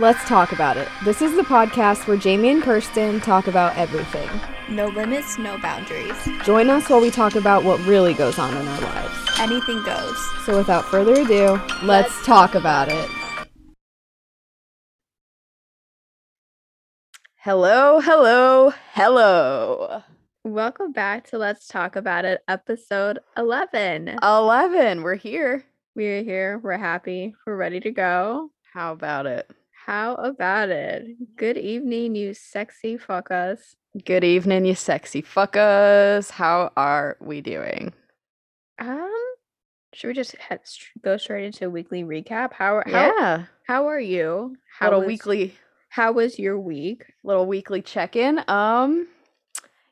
Let's talk about it. This is the podcast where Jamie and Kirsten talk about everything. No limits, no boundaries. Join us while we talk about what really goes on in our lives. Anything goes. So, without further ado, let's, let's talk about it. Hello, hello, hello. Welcome back to Let's Talk About It, episode 11. 11. We're here. We're here. We're happy. We're ready to go. How about it? How about it? Good evening, you sexy fuckers. Good evening, you sexy fuckers. How are we doing? Um, should we just head, go straight into a weekly recap? How, how yeah? How are you? How little was, weekly. How was your week? Little weekly check in. Um,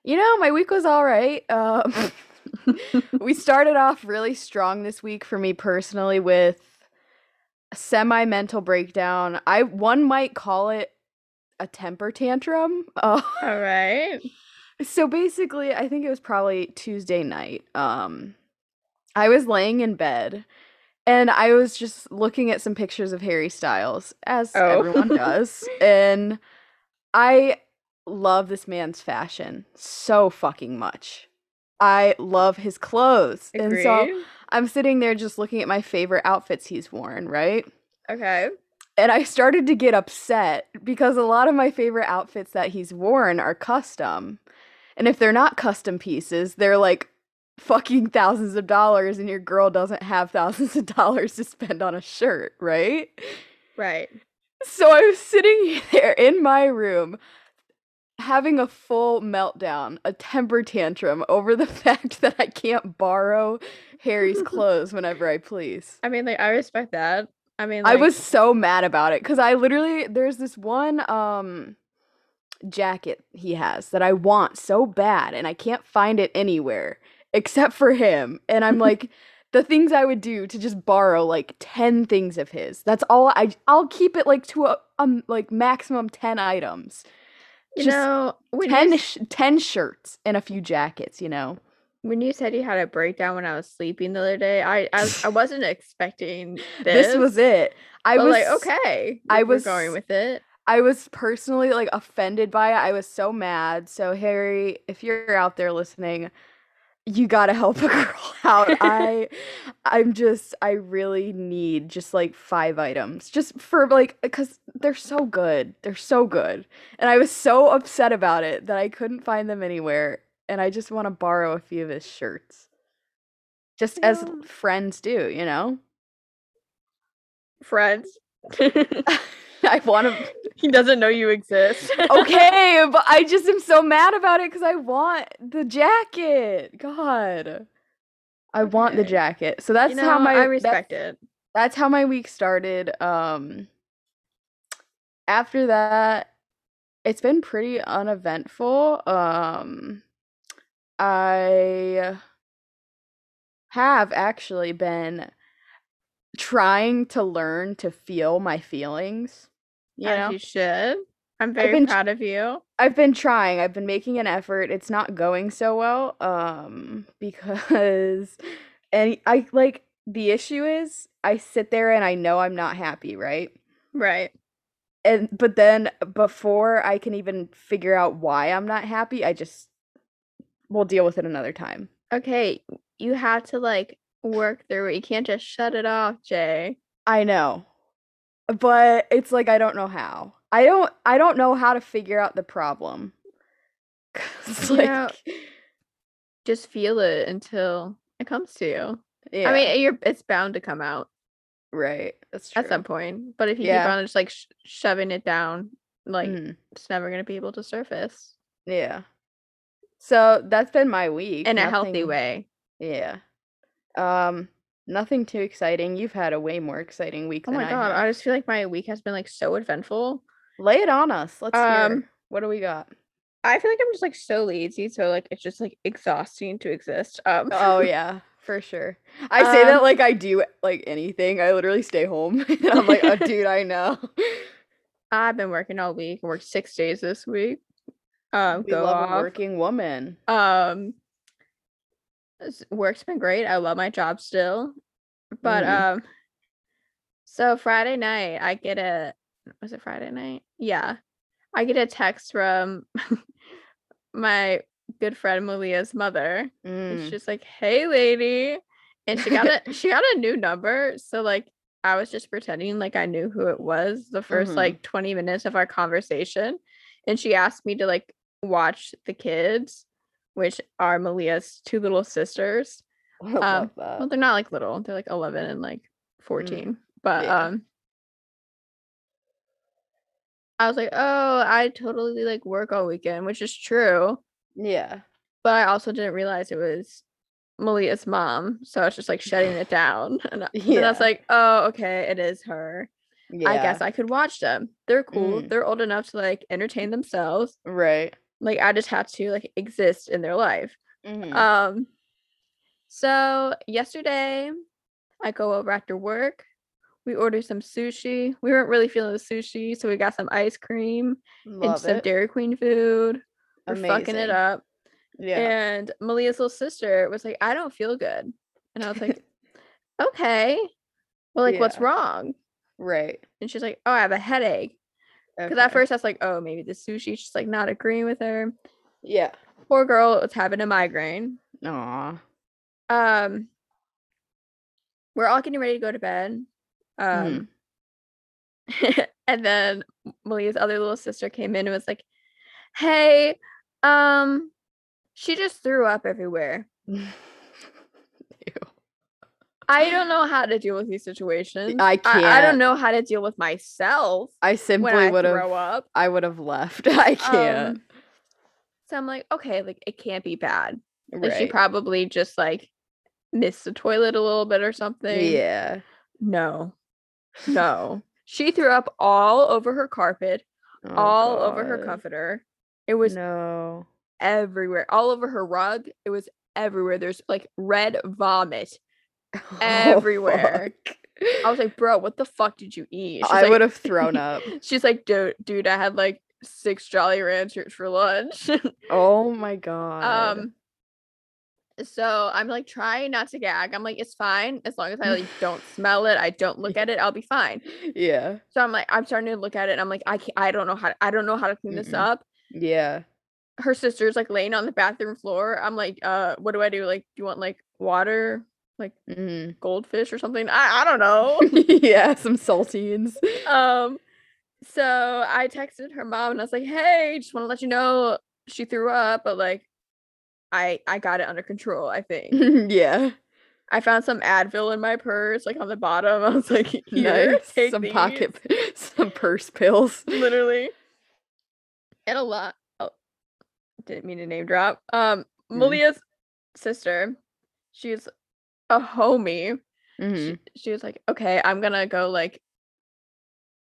you know, my week was all right. Um, we started off really strong this week for me personally with semi mental breakdown. I one might call it a temper tantrum. Uh, All right. So basically, I think it was probably Tuesday night. Um I was laying in bed and I was just looking at some pictures of Harry Styles as oh. everyone does. and I love this man's fashion so fucking much. I love his clothes. Agreed. And so I'm sitting there just looking at my favorite outfits he's worn, right? Okay. And I started to get upset because a lot of my favorite outfits that he's worn are custom. And if they're not custom pieces, they're like fucking thousands of dollars, and your girl doesn't have thousands of dollars to spend on a shirt, right? Right. So I was sitting there in my room having a full meltdown, a temper tantrum over the fact that I can't borrow Harry's clothes whenever I please. I mean, like, I respect that. I mean, like... I was so mad about it because I literally, there's this one um jacket he has that I want so bad and I can't find it anywhere except for him. And I'm like, the things I would do to just borrow like 10 things of his. That's all I I'll keep it like to a um like maximum 10 items. You just know, 10, sh- 10 shirts and a few jackets, you know. When you said you had a breakdown when I was sleeping the other day, I I, I wasn't expecting this. This was it. I was like, okay, I was going with it. I was personally like offended by it. I was so mad. So Harry, if you're out there listening, you gotta help a girl out. I I'm just I really need just like five items. Just for like because they're so good. They're so good. And I was so upset about it that I couldn't find them anywhere. And I just want to borrow a few of his shirts. Just yeah. as friends do, you know? Friends. I want to. He doesn't know you exist. okay, but I just am so mad about it because I want the jacket. God, I okay. want the jacket. So that's you know, how my I respect that's, it. That's how my week started. Um, after that, it's been pretty uneventful. Um, I have actually been trying to learn to feel my feelings. You As know? you should. I'm very been, proud of you. I've been trying. I've been making an effort. It's not going so well. Um, because and I like the issue is I sit there and I know I'm not happy, right? Right. And but then before I can even figure out why I'm not happy, I just we'll deal with it another time. Okay, you have to like work through it. You can't just shut it off, Jay. I know. But it's like I don't know how. I don't I don't know how to figure out the problem. Cuz like know, just feel it until it comes to you. Yeah. I mean, you're it's bound to come out. Right. That's true. At some point. But if you yeah. keep on just like sh- shoving it down, like mm. it's never going to be able to surface. Yeah. So that's been my week. In Nothing... a healthy way. Yeah. Um, nothing too exciting. You've had a way more exciting week. Oh my I god, have. I just feel like my week has been like so eventful. Lay it on us. Let's um, hear. What do we got? I feel like I'm just like so lazy, so like it's just like exhausting to exist. Um. Oh yeah, for sure. I say um, that like I do like anything. I literally stay home. I'm like, oh, dude, I know. I've been working all week. Worked six days this week. Um, we go love off. a working woman. Um, work's been great. I love my job still. But mm. um so Friday night I get a was it Friday night? Yeah. I get a text from my good friend Malia's mother. Mm. She's like, "Hey, lady," and she got a she got a new number. So like, I was just pretending like I knew who it was the 1st mm-hmm. like twenty minutes of our conversation, and she asked me to like watch the kids, which are Malia's two little sisters. Um, well, they're not like little; they're like eleven and like mm. fourteen. Mm. But yeah. um, I was like, oh, I totally like work all weekend, which is true. Yeah. But I also didn't realize it was Malia's mom. So I was just like shutting it down. And, yeah. I was like, oh, okay, it is her. Yeah. I guess I could watch them. They're cool. Mm. They're old enough to like entertain themselves. Right. Like I just had to like exist in their life. Mm-hmm. Um so yesterday I go over after work we ordered some sushi. We weren't really feeling the sushi, so we got some ice cream Love and some. Dairy Queen food. We're fucking it up. Yeah. And Malia's little sister was like, I don't feel good. And I was like, okay. Well, like, yeah. what's wrong? Right. And she's like, oh, I have a headache. Because okay. at first I was like, oh, maybe the sushi. just like not agreeing with her. Yeah. Poor girl was having a migraine. Aw. Um, we're all getting ready to go to bed. Um, mm. and then Malia's other little sister came in and was like, "Hey, um, she just threw up everywhere." I don't know how to deal with these situations. I can't. I, I don't know how to deal with myself. I simply would have. I would have left. I can't. Um, so I'm like, okay, like it can't be bad. Right. Like she probably just like missed the toilet a little bit or something. Yeah. No. No. she threw up all over her carpet, oh, all God. over her comforter. It was no everywhere. All over her rug. It was everywhere. There's like red vomit oh, everywhere. I was like, bro, what the fuck did you eat? She's I like, would have thrown up. she's like, dude, dude, I had like six Jolly Ranchers for lunch. oh my god. Um, so I'm like trying not to gag. I'm like, it's fine as long as I like don't smell it. I don't look at it. I'll be fine. Yeah. So I'm like, I'm starting to look at it. And I'm like, I can't. I don't know how. To, I don't know how to clean Mm-mm. this up. Yeah. Her sister's like laying on the bathroom floor. I'm like, uh, what do I do? Like, do you want like water, like mm. goldfish or something? I I don't know. yeah, some saltines. Um. So I texted her mom and I was like, hey, just want to let you know she threw up, but like I I got it under control, I think. yeah. I found some Advil in my purse, like on the bottom. I was like, Here, nice. some these. pocket, some purse pills, literally, and a lot. Oh, didn't mean to name drop. Um, mm. Malia's sister, she's a homie. Mm-hmm. She, she, was like, okay, I'm gonna go like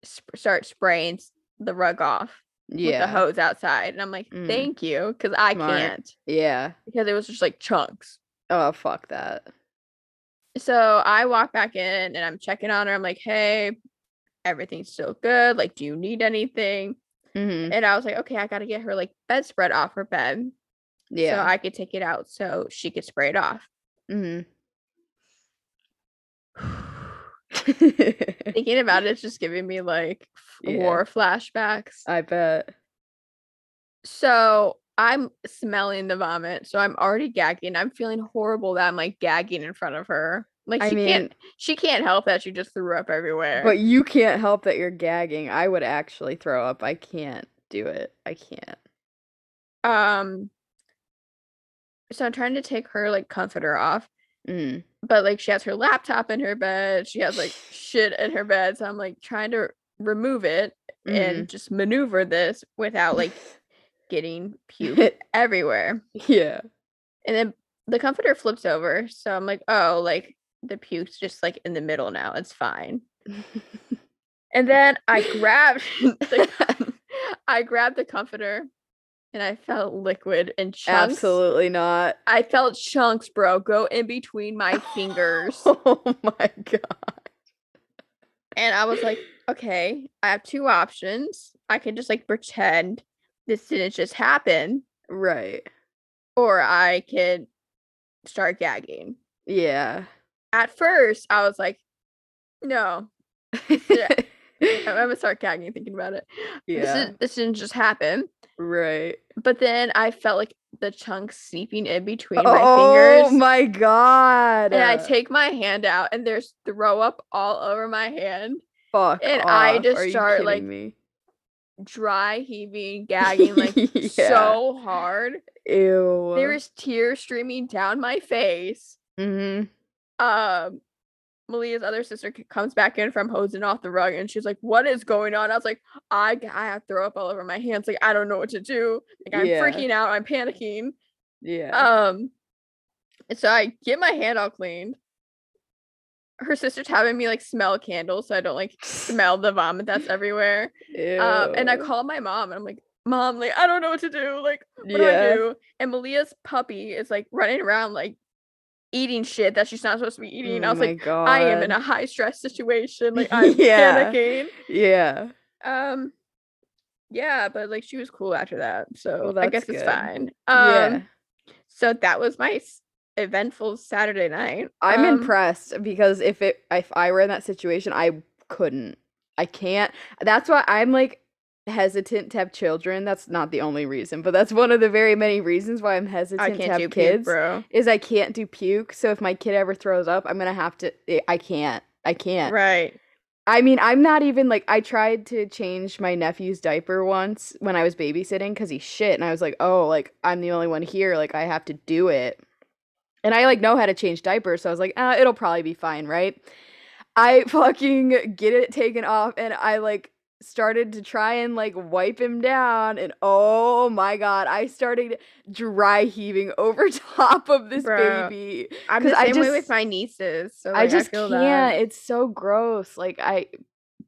sp- start spraying the rug off yeah. with the hose outside. And I'm like, mm. thank you, because I Smart. can't. Yeah. Because it was just like chunks. Oh, fuck that. So I walk back in and I'm checking on her. I'm like, hey, everything's still good. Like, do you need anything? Mm-hmm. And I was like, okay, I got to get her like bedspread off her bed. Yeah. So I could take it out so she could spray it off. Mm-hmm. Thinking about it's just giving me like yeah. war flashbacks. I bet. So I'm smelling the vomit, so I'm already gagging. I'm feeling horrible that I'm like gagging in front of her. Like I she mean, can't she can't help that she just threw up everywhere. But you can't help that you're gagging. I would actually throw up. I can't do it. I can't. Um so I'm trying to take her like comforter off. Mm. but like she has her laptop in her bed she has like shit in her bed so i'm like trying to remove it mm-hmm. and just maneuver this without like getting puke everywhere. Yeah. And then the comforter flips over so i'm like oh like the puke's just like in the middle now it's fine. And then i grabbed the, i grabbed the comforter and I felt liquid and chunks. Absolutely not. I felt chunks, bro, go in between my fingers. oh my god. And I was like, okay, I have two options. I can just like pretend this didn't just happen. Right. Or I could start gagging. Yeah. At first, I was like, no. I'm gonna start gagging thinking about it. Yeah. This, is, this didn't just happen. right. But then I felt like the chunks seeping in between my fingers. Oh my god. and I take my hand out and there's throw up all over my hand. fuck. and I just Are start, like, me? Dry heaving, gagging like Yeah. so hard. Ew. There was tears streaming down my face. mm-hmm. um Malia's other sister comes back in from hosing off the rug and she's like, What is going on? I was like, I, I have throw up all over my hands. Like, I don't know what to do. Like, I'm Yeah. freaking out. I'm panicking. Yeah. Um, so I get my hand all cleaned. Her sister's having me like smell candles so I don't like smell the vomit that's everywhere. Um, and I call my mom and I'm like, Mom, like, I don't know what to do. Like, what do I do? And Malia's puppy is like running around like eating shit that she's not supposed to be eating. I Oh was my like, I am in a high stress situation. Like I'm Yeah. panicking. Yeah. Um yeah, but like she was cool after that. So Well, I guess that's it's fine. Um yeah. so that was my s- eventful Saturday night. I'm Um, impressed because if it if I were in that situation, I couldn't. I can't. That's why I'm like hesitant to have children. That's not the only reason, but that's one of the very many reasons why I'm hesitant I to have do kids. kids, bro. Is I can't do puke. So if my kid ever throws up, I'm gonna have to. eh, I can't. I can't. Right. I mean, I'm not even like I tried to change my nephew's diaper once when I was babysitting because he shit, and I was like, oh, like I'm the only one here, like I have to do it, and I like know how to change diapers, so I was like, ah, it'll probably be fine, right? I fucking get it taken off, and I like started to try and like wipe him down, and oh my god, I started dry heaving over top of this Bro, baby. I'm the I same way with my nieces. So I like, just feel can't. that. It's so gross. Like I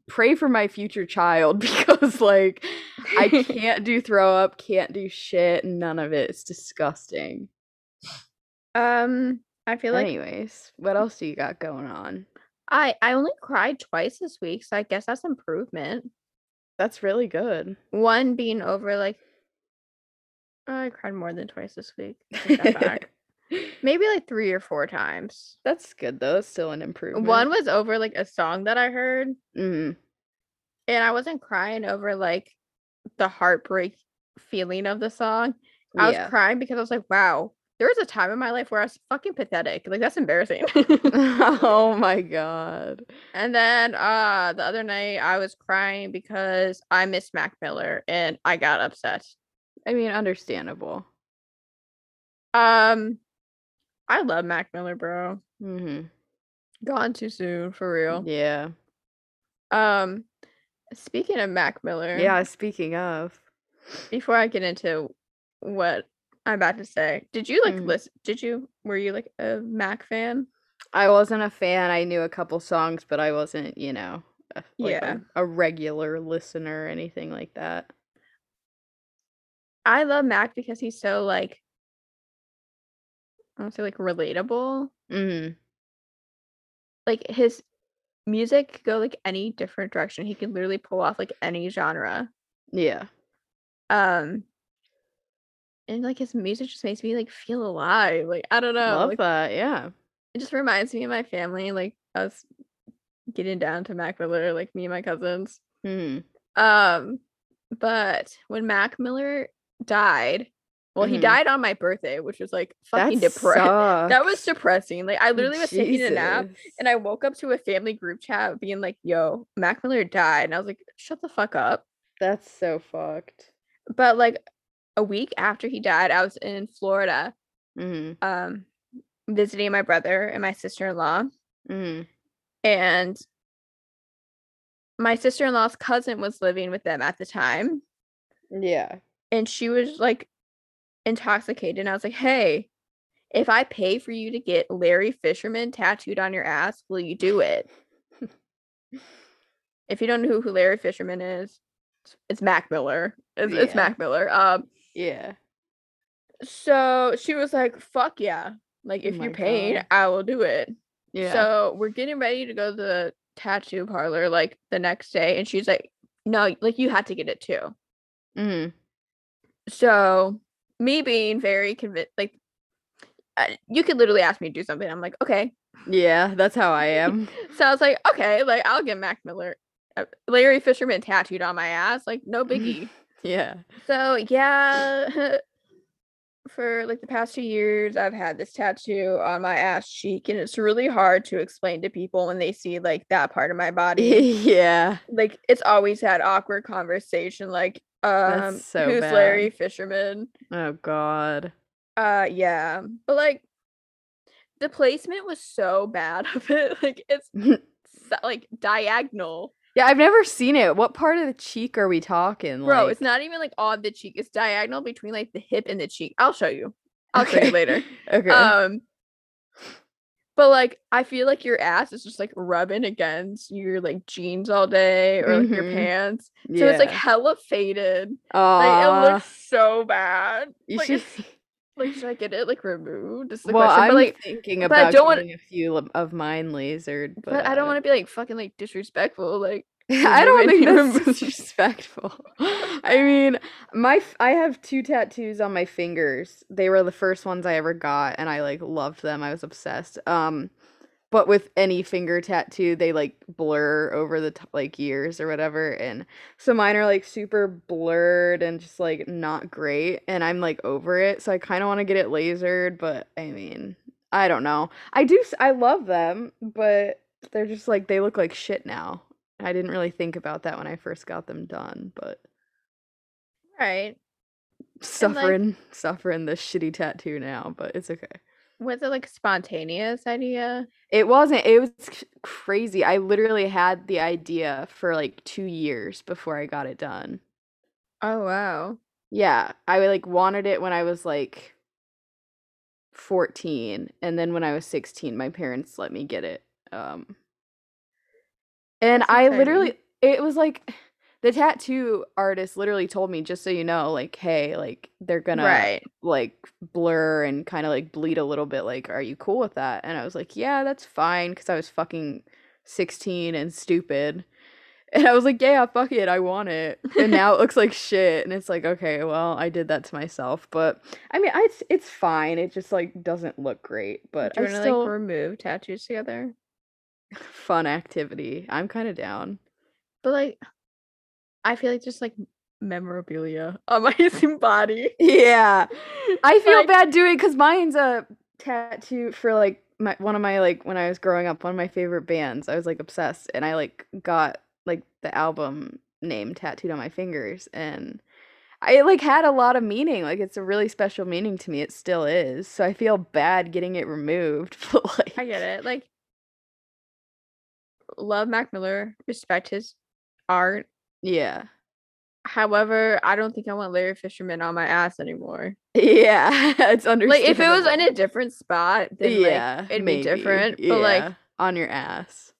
pray for my future child because like I can't do throw up, can't do shit, none of it. It's disgusting. Um I feel like Anyways, what else do you got going on? I I only cried twice this week, so I guess that's improvement. That's really good. One being over like oh, I cried more than twice this week. I take that back. Maybe like three or four times. That's good though. It's still an improvement. One was over like a song that I heard, Mm, and I wasn't crying over like the heartbreak feeling of the song. I yeah. was crying because I was like, wow, there was a time in my life where I was fucking pathetic. Like that's embarrassing. oh my god. and then uh the other night I was crying because I missed Mac Miller and I got upset. I mean, understandable. Um I love Mac Miller, bro. hmm Gone too soon, for real. Yeah. Um speaking of Mac Miller, Yeah. Speaking of, before I get into what I'm about to say, did you like Mhm. listen did you were you like a Mac fan? I wasn't a fan. I knew a couple songs, but I wasn't, you know, a, like Yeah. a, a regular listener or anything like that. I love Mac because he's so like I don't say like relatable. hmm Like his music could go like any different direction. He can literally pull off like any genre. Yeah. Um and like his music just makes me like feel alive. Like I don't know. Love like, that. Yeah. it just reminds me of my family, like us getting down to Mac Miller, like me and my cousins. hmm Um, but when Mac Miller died, well, he Mhm. died on my birthday, which was like fucking depressing. That was depressing. Like I literally was taking a nap and I woke up to a family group chat being like, "Yo, Mac Miller died," and I was like, "Shut the fuck up." That's so fucked. But like a week after he died, I was in Florida, hmm um, visiting my brother and my sister in law, hmm and my sister in law's cousin was living with them at the time, Yeah. and she was like intoxicated, and I was like, "Hey." If I pay for you to get Larry Fisherman tattooed on your ass, will you do it? if you don't know who, Larry Fisherman is, it's- it's Mac Miller. It's, it's Mac Miller. Um, Yeah. so she was like, "Fuck yeah! Like Oh if you're paying, God. I will do it." Yeah. So we're getting ready to go to the tattoo parlor like the next day, and she's like, "No, like you had to get it too." hmm So me being very convinced, like I- you could literally ask me to do something. I'm like, okay. Yeah. That's how I am. So I was like, okay, like I'll get Mac Miller uh, Larry Fisherman tattooed on my ass. Like no biggie. Yeah. So yeah, for like the past two years, I've had this tattoo on my ass cheek, and it's really hard to explain to people when they see like that part of my body. yeah. like it's always had awkward conversation, like um, so who's bad. Larry Fisherman? Oh God. Uh, yeah, but like the placement was so bad of it. Like it's like diagonal, Yeah, I've never seen it. What part of the cheek are we talking? bro. like- It's not even like on the cheek. It's diagonal between like the hip and the cheek. I'll show you. I'll show you later. Okay. Um, but like I feel like your ass is just like rubbing against your like jeans all day or like your Mhm. pants. So it's like hella faded. Like it looks so bad. you like, should. Like should I get it like removed? Is the Well, question. I'm but like thinking but I about don't getting a few of- mine lasered, but, but I don't want to be like fucking like disrespectful. Like I don't think that's disrespectful. I mean, my f- I have two tattoos on my fingers. They were the first ones I ever got, and I like loved them. I was obsessed. Um, but with any finger tattoo, they like blur over the t- like years or whatever, and so mine are like super blurred and just like not great. And I'm like over it, so I kind of want to get it lasered, but I mean, I don't know. I do. i love them, but they're just like they look like shit now. I didn't really think about that when I first got them done, but right. suffering suffering this shitty tattoo now, but it's okay. Was it like a spontaneous idea? It wasn't. It was c- crazy. I literally had the idea for like 2 years before I got it done. Oh wow. Yeah, I like wanted it when I was like 14 and then when I was 16 my parents let me get it. Um and I literally it was like the tattoo artist literally told me just so you know like hey like they're gonna Right. like blur and kind of like bleed a little bit like are you cool with that? And i was like yeah that's fine because i was fucking 16 and stupid. And i was like yeah fuck it i want it. And now it looks like shit and it's like okay well i did that to myself. But i mean I, it's it's fine it just like doesn't look great but Do you i want to still like remove tattoos together? fun activity i'm kind of down. But like, I feel like just like memorabilia on my body. yeah I feel Like- bad doing because mine's a tattoo for like my one of my like when I was growing up, one of my favorite bands. I was like obsessed, and I like got like the album name tattooed on my fingers, and I like had a lot of meaning. Like it's a really special meaning to me. It still is. So I feel bad getting it removed. But like, I get it. Like, love Mac Miller, respect his art. Yeah, However, I don't think I want Larry Fisherman on my ass anymore. yeah, it's understandable. Like, if it was in a different spot, then yeah, like, it'd maybe. be different. But like, on your ass.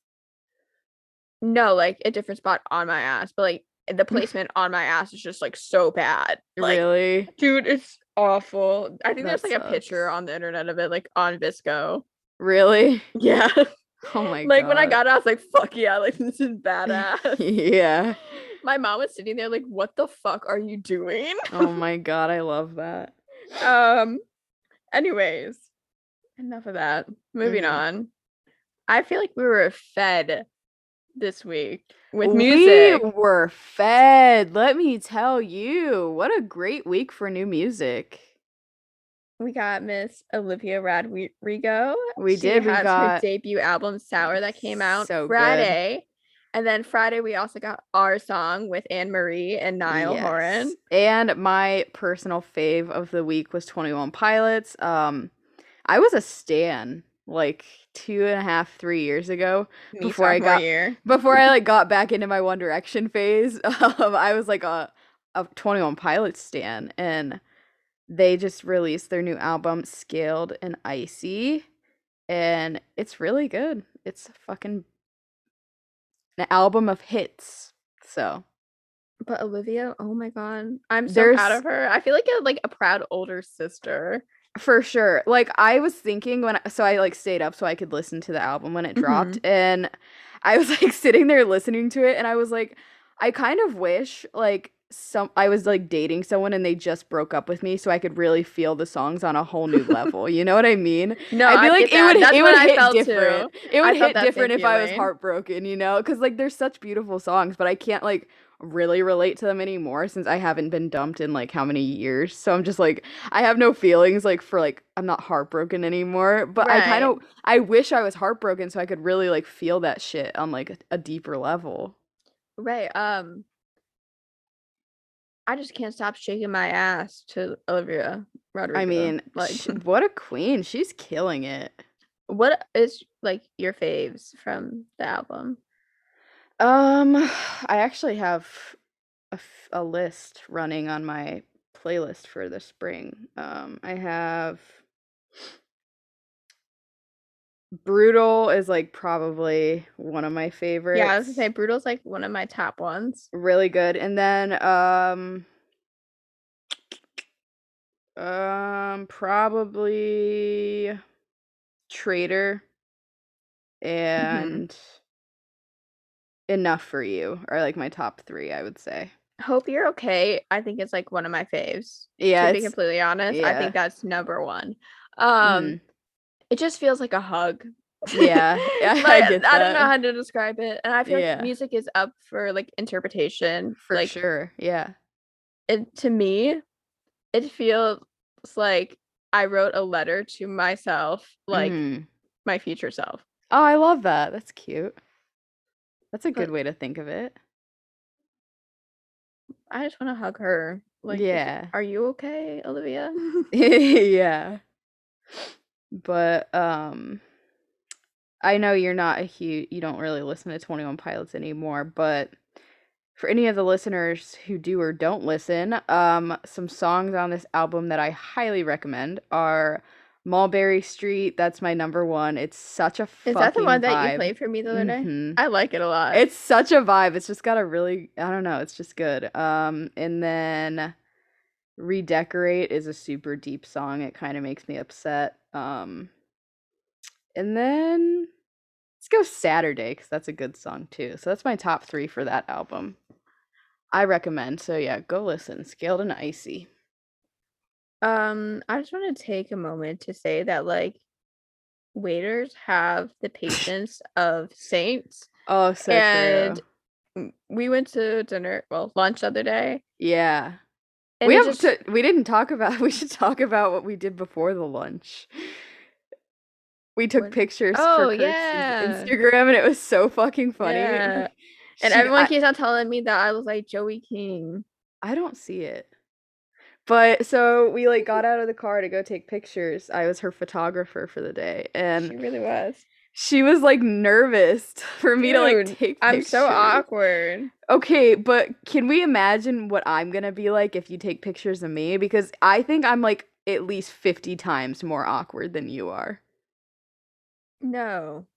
no, like a different spot on my ass. But like, the mm. placement on my ass is just like so bad. Like, really? dude, it's awful. I think That there's like a picture on the internet of it, like on VSCO. Really? Yeah. Oh my god. like when I got it, I was like, fuck yeah, like this is badass. yeah. My mom was sitting there like, what the fuck are you doing? Oh my god, I love that. um anyways, enough of that. Moving Mhm. on. I feel like we were fed this week with music. We were fed. Let me tell you. What a great week for new music. We got Miss Olivia Rodrigo. We She did, we has her debut album Sour that came out So good. Friday. And then Friday we also got our song with Anne Marie and Niall Horan. And my personal fave of the week was 21 Pilots. Um I was a stan like two and a half, three years ago. Me Before I got- year. before I like got back into my One Direction phase, um, I was like a a Twenty One Pilots stan, and they just released their new album, Scaled and Icy, and it's really good. It's fucking an album of hits. So But Olivia, oh my god, I'm so proud of her. I feel like a like a proud older sister. for sure, like I was thinking when, I, so I like stayed up so I could listen to the album when it dropped, mm-hmm. and I was like sitting there listening to it, and I was like. I kind of wish like some I was like dating someone and they just broke up with me so I could really feel the songs on a whole new level. You know what I mean? No, I feel like it would it would hit different. too. It would hit different if I was heartbroken, you know? Cuz like there's such beautiful songs, but I can't like really relate to them anymore since I haven't been dumped in like how many years. So I'm just like I have no feelings like for like I'm not heartbroken anymore, but I kind of I wish I was heartbroken so I could really like feel that shit on like a, a deeper level. Right. Um I just can't stop shaking my ass to Olivia Rodrigo. I mean, like what a queen. She's killing it. what is like your faves from the album? Um, I actually have a, f- a list running on my playlist for the spring. Um, I have Brutal is like probably one of my favorites. Yeah, I was gonna say Brutal's like one of my top ones. really good. And then um um probably Traitor and Enough for You are like my top 3, I would say. Hope You're Okay. I think it's like one of my faves. Yeah, to be completely honest, I think that's number one. Um, mhm. It just feels like a hug. Yeah, I I don't know how to describe it, and I feel Yeah. like music is up for like interpretation. for like sure. Yeah. it to me, it feels like I wrote a letter to myself, like Mhm. my future self. Oh, I love that. That's cute. That's a But- good way to think of it. I just want to hug her. Like, Yeah. are you okay, Olivia? yeah. But um I know you're not a huge you don't really listen to 21 Pilots anymore, but for any of the listeners who do or don't listen, um some songs on this album that I highly recommend are Mulberry Street, that's my number 1. It's such a Is that the one that you played for me the other day? Mhm. I like it a lot. It's such a vibe. It's just got a really I don't know, it's just good. Um and then Redecorate is a super deep song. It kind of makes me upset. Um and then let's go Saturday cuz that's a good song too. So that's my top 3 for that album. I recommend. So yeah, go listen. Scaled and Icy. Um, I just want to take a moment to say that like waiters have the patience of saints. Oh, so and true. we went to dinner, well, lunch the other day. Yeah. And we have just, to we didn't talk about we should talk about what we did before the lunch. We took What- pictures Oh, for yeah. Instagram and it was so fucking funny. Yeah. and She- everyone I, keeps on telling me that I was like Joey King. I don't see it. But so we like got out of the car to go take pictures. I was her photographer for the day and she really was. She was like nervous for me to like Dude, take I'm pictures. so awkward. Okay, but can we imagine what I'm gonna be like if you take pictures of me? Because I think I'm like at least 50 times more awkward than you are. No.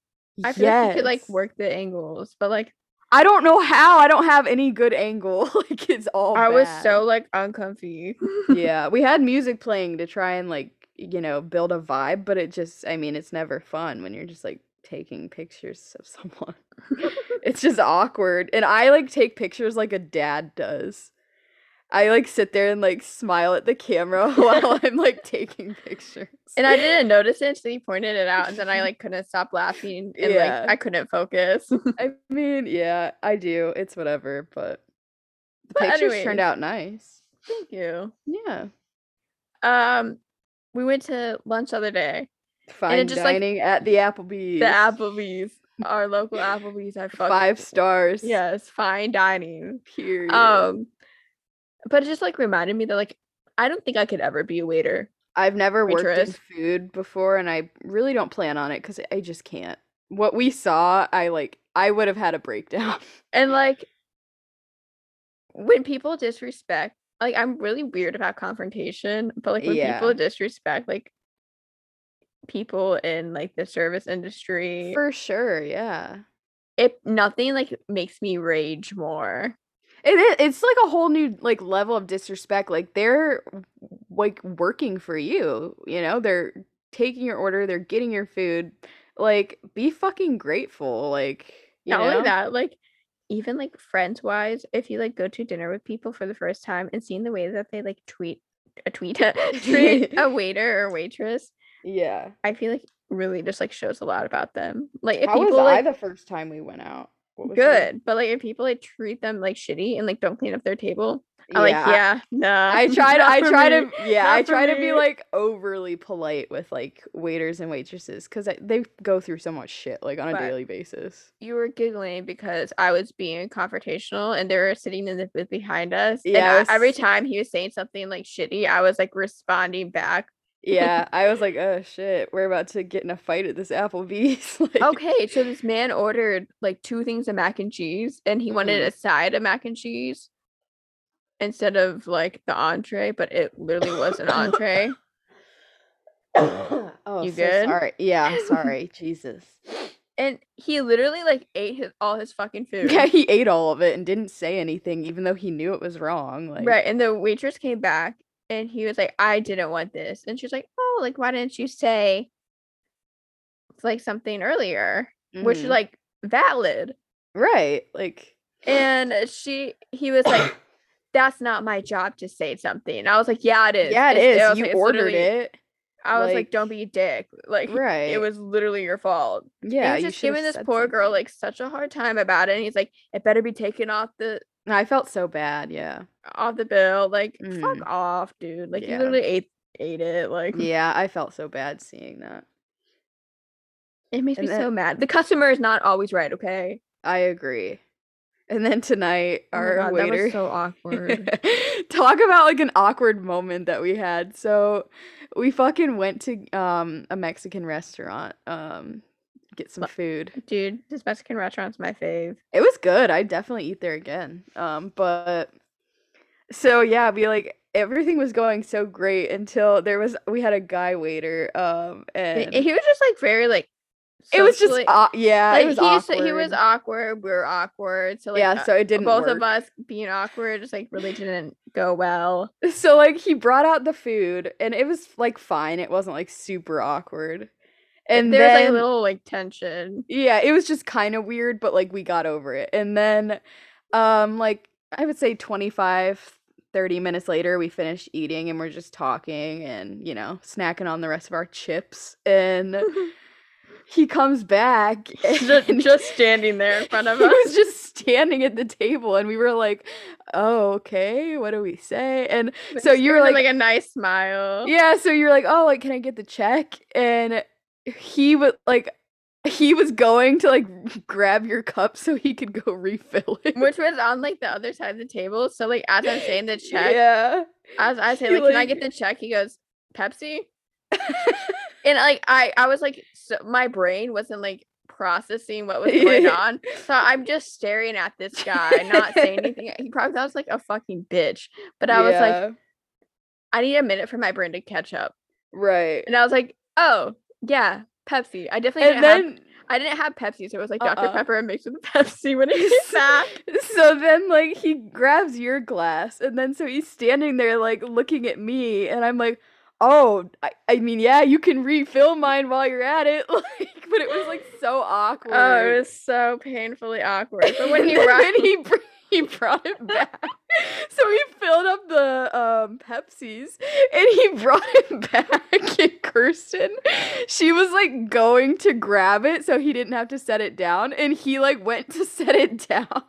I feel like you could like work the angles, but like I don't know how. I don't have any good angle. like it's all I was so like uncomfy. yeah, we had music playing to try and like, you know, build a vibe, but it just I mean, it's never fun when you're just like taking pictures of someone. it's just awkward. And I like take pictures like a dad does. I like sit there and like smile at the camera while I'm like taking pictures. And I didn't notice it until you pointed it out, and then I like couldn't stop laughing, and Yeah. like I couldn't focus. I mean, yeah, I do. It's whatever, but the But pictures anyways. turned out nice. Thank you. Yeah. Um, we went to lunch the other day. Fine just, like, dining at the Applebee's. The Applebee's, our local Applebee's. I fucking Five stars. Yes, fine dining. Period. Um, but it just like reminded me that like I don't think I could ever be a waiter. I've never worked in food before and I really don't plan on it because I just can't. What we saw, I like I would have had a breakdown. And like when people disrespect, like I'm really weird about confrontation, but like when Yeah. people disrespect like people in like the service industry, For sure, yeah. it nothing like makes me rage more. It is, it's like a whole new like level of disrespect. Like they're like working for you, you know? They're taking your order, they're getting your food. Like be fucking grateful. Like, you Not know? only that, like even like friends wise, if you like go to dinner with people for the first time and seeing the way that they like tweet a tweet treat a waiter or waitress, Yeah. I feel like really just like shows a lot about them. Like if How was people I the first time we went out? What was yours? good, but like if people like treat them like shitty and like don't clean up their table, I'm like, I- yeah, nah. I try to I try me. to yeah, Not I try to be like overly polite with like waiters and waitresses cuz they go through so much shit like on a daily basis. You were giggling because I was being confrontational and they were sitting in the booth behind us. Yeah, and I I- was- every time he was saying something like shitty, I was like responding back. Yeah, I was like, "Oh shit, we're about to get in a fight at this Applebee's." like, Okay, so this man ordered like two things of mac and cheese and he wanted Mhm. a side of mac and cheese instead of like the entree, but it literally was an entree. oh, You so good? Sorry. Yeah, sorry. Jesus. And he literally like ate his all his fucking food. Yeah, he ate all of it and didn't say anything even though he knew it was wrong. Like Right. And the waitress came back and he was like, I didn't want this. And she's like, Oh, like why didn't you say like something earlier? Which is mhm. like valid. right. Like And she he was like, That's not my job to say something. And I was like, Yeah, it is. yeah, it It's- is. You like, ordered it. I was like, like- Don't be a dick. Like Right. it was literally your fault. yeah, he you was just giving this poor girl like such a hard time about it. And he's like, It better be taken off the I felt so bad, yeah. off the bill. Like, Mhm. fuck off, dude. Like Yeah. you literally ate ate it. Like Yeah, I felt so bad seeing that. It makes And me then- so mad. The customer is not always right, okay? I agree. And then tonight, Oh our God, that waiter was so awkward. talk about like an awkward moment that we had. So we fucking went to um a Mexican restaurant um get some food. Dude, this Mexican restaurant's my fave. It was good. I'd definitely eat there again. Um but so yeah, we like everything was going so great until there was we had a guy waiter um And he was just like very like it was just socially- au- yeah, like it was he, s- awkward. he was awkward, we were awkward. So like yeah, uh, so it didn't both work. of us being awkward just like really didn't go well. So like he brought out the food and it was like fine. It wasn't like super awkward. And there was then like a little like tension. yeah, it was just kind of weird, but like we got over it. And then um like I would say 25 30 minutes later we finished eating and we're just talking and you know, snacking on the rest of our chips and he comes back just, and just standing there in front of he us. was just standing at the table and we were like, "Oh, okay. What do we say?" And Like, so you were like- like a nice smile. Yeah, so you're like, oh, like, can I get the check? And he was like, he was going to like grab your cup so he could go refill it. Which was on like the other side of the table. So like as I'm saying the check, Yeah. as I say He, like, can I get the check? He goes, Pepsi. and like I I was like so my brain wasn't like processing what was going on. So I'm just staring at this guy, not saying anything. He probably thought I was like a fucking bitch. But I was like, I need a minute for my brain to catch up. right. And I was like, oh yeah, Pepsi. I definitely And didn't have then, I didn't have Pepsi, so it was like Dr. Uh-uh. Pepper and mixed with Pepsi when it came back. so then, like, he grabs your glass, and then so he's standing there, like, looking at me, and I'm like, oh, I, I mean, yeah, you can refill mine while you're at it, like, but it was like so awkward. Oh, it was so painfully awkward. But when he arrived, then he br- he brought it back. so he filled up the um Pepsis and he brought it back. And Kirsten, she was like going to grab it so he didn't have to set it down, and he like went to set it down.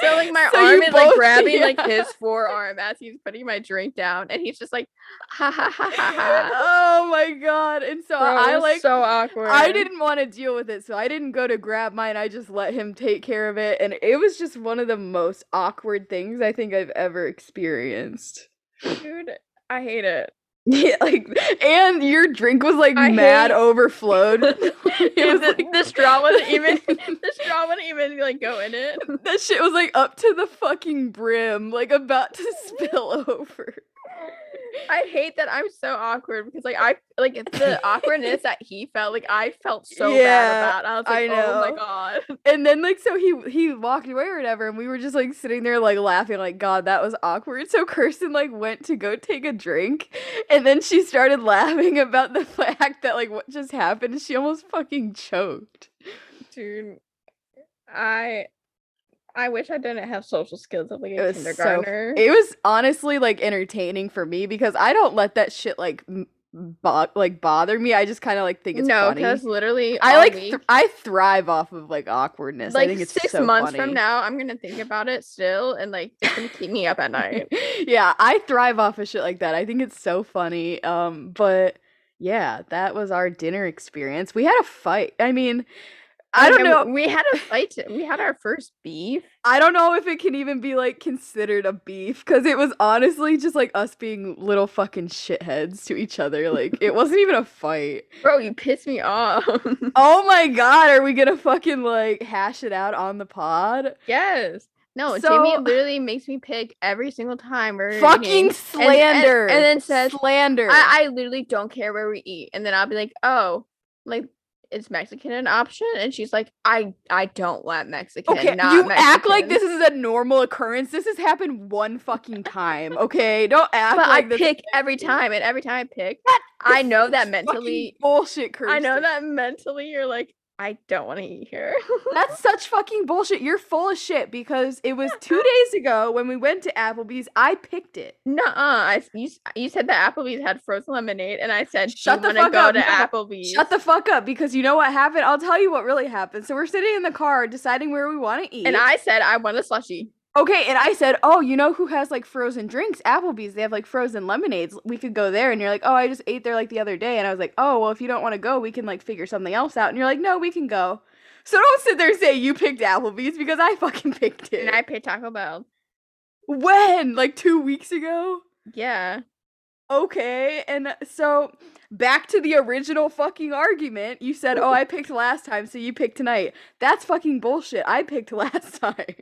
So like my So arm is like both- grabbing like his forearm as he's putting my drink down, and he's just like, ha ha ha ha ha. oh my god! And so Bro, I like so awkward. I didn't want to deal with it, so I didn't go to grab mine. I just let him take care of it, and it was just one of the most awkward things I think I've ever experienced. dude. I hate it. Yeah, like, and your drink was like I mad hate- overflowed. it was the, like the straw wasn't even the straw wouldn't even like go in it. that shit was like up to the fucking brim, like about to spill over. I hate that I'm so awkward because like I like it's the awkwardness that he felt like I felt so Yeah, bad about. I was I like, oh my god. And then like so he he walked away or whatever, and we were just like sitting there like laughing, like God, that was awkward. So Kirsten like went to go take a drink, and then she started laughing about the fact that like what just happened. She almost fucking choked. Dude, I I wish I didn't have social skills of like It a so kindergartner. it was honestly like entertaining for me because I don't let that shit like bo- like bother me. I just kind of like think it's no, because literally I like th- I thrive off of like awkwardness. I like think it's six so months funny. from now, I'm gonna think about it still, and like it's gonna keep me up at night. yeah, I thrive off of shit like that. I think it's so funny. Um, but yeah, that was our dinner experience. We had a fight. I mean, I don't know. We had a fight. We had our first beef. I don't know if it can even be like considered a beef because it was honestly just like us being little fucking shitheads to each other. Like it wasn't even a fight. Bro, you pissed me off. Oh my god, are we gonna fucking like hash it out on the pod? yes. No, Jamie literally makes me pick every single time we're Fucking eating. slander. and then says, slander. I, I literally don't care where we eat. And then I'll be like, oh, like is Mexican an option? And she's like, I I don't want Mexican. Okay, not you act like this is a normal occurrence. This has happened one fucking time. Okay, don't act But like I this. pick every time, and every time I pick, I know that mentally. bullshit. I know that mentally you're like, I don't want to eat here. That's such fucking bullshit. You're full of shit because it was two days ago when we went to Applebee's. I picked it. Nuh-uh. I you, you said that Applebee's had frozen lemonade, and I said, Shut the fuck up, to no. Applebee's?" Shut the fuck up because you know what happened? I'll tell you what really happened. So we're sitting in the car deciding where we want to eat. And I said, "I want a slushie." Okay, and I said, "Oh, you know who has like frozen drinks? Applebee's. They have like frozen lemonades. We could go there." And you're like, "Oh, I just ate there like the other day." And I was like, "Oh, well, if you don't want to go, we can like figure something else out." And you're like, "No, we can go." So don't sit there and say you picked Applebee's because I fucking picked it. And I picked Taco Bell. when? Like 2 weeks ago? Yeah. Okay. And so back to the original fucking argument. You said, "Oh, I picked last time, so you picked tonight." That's fucking bullshit. I picked last time.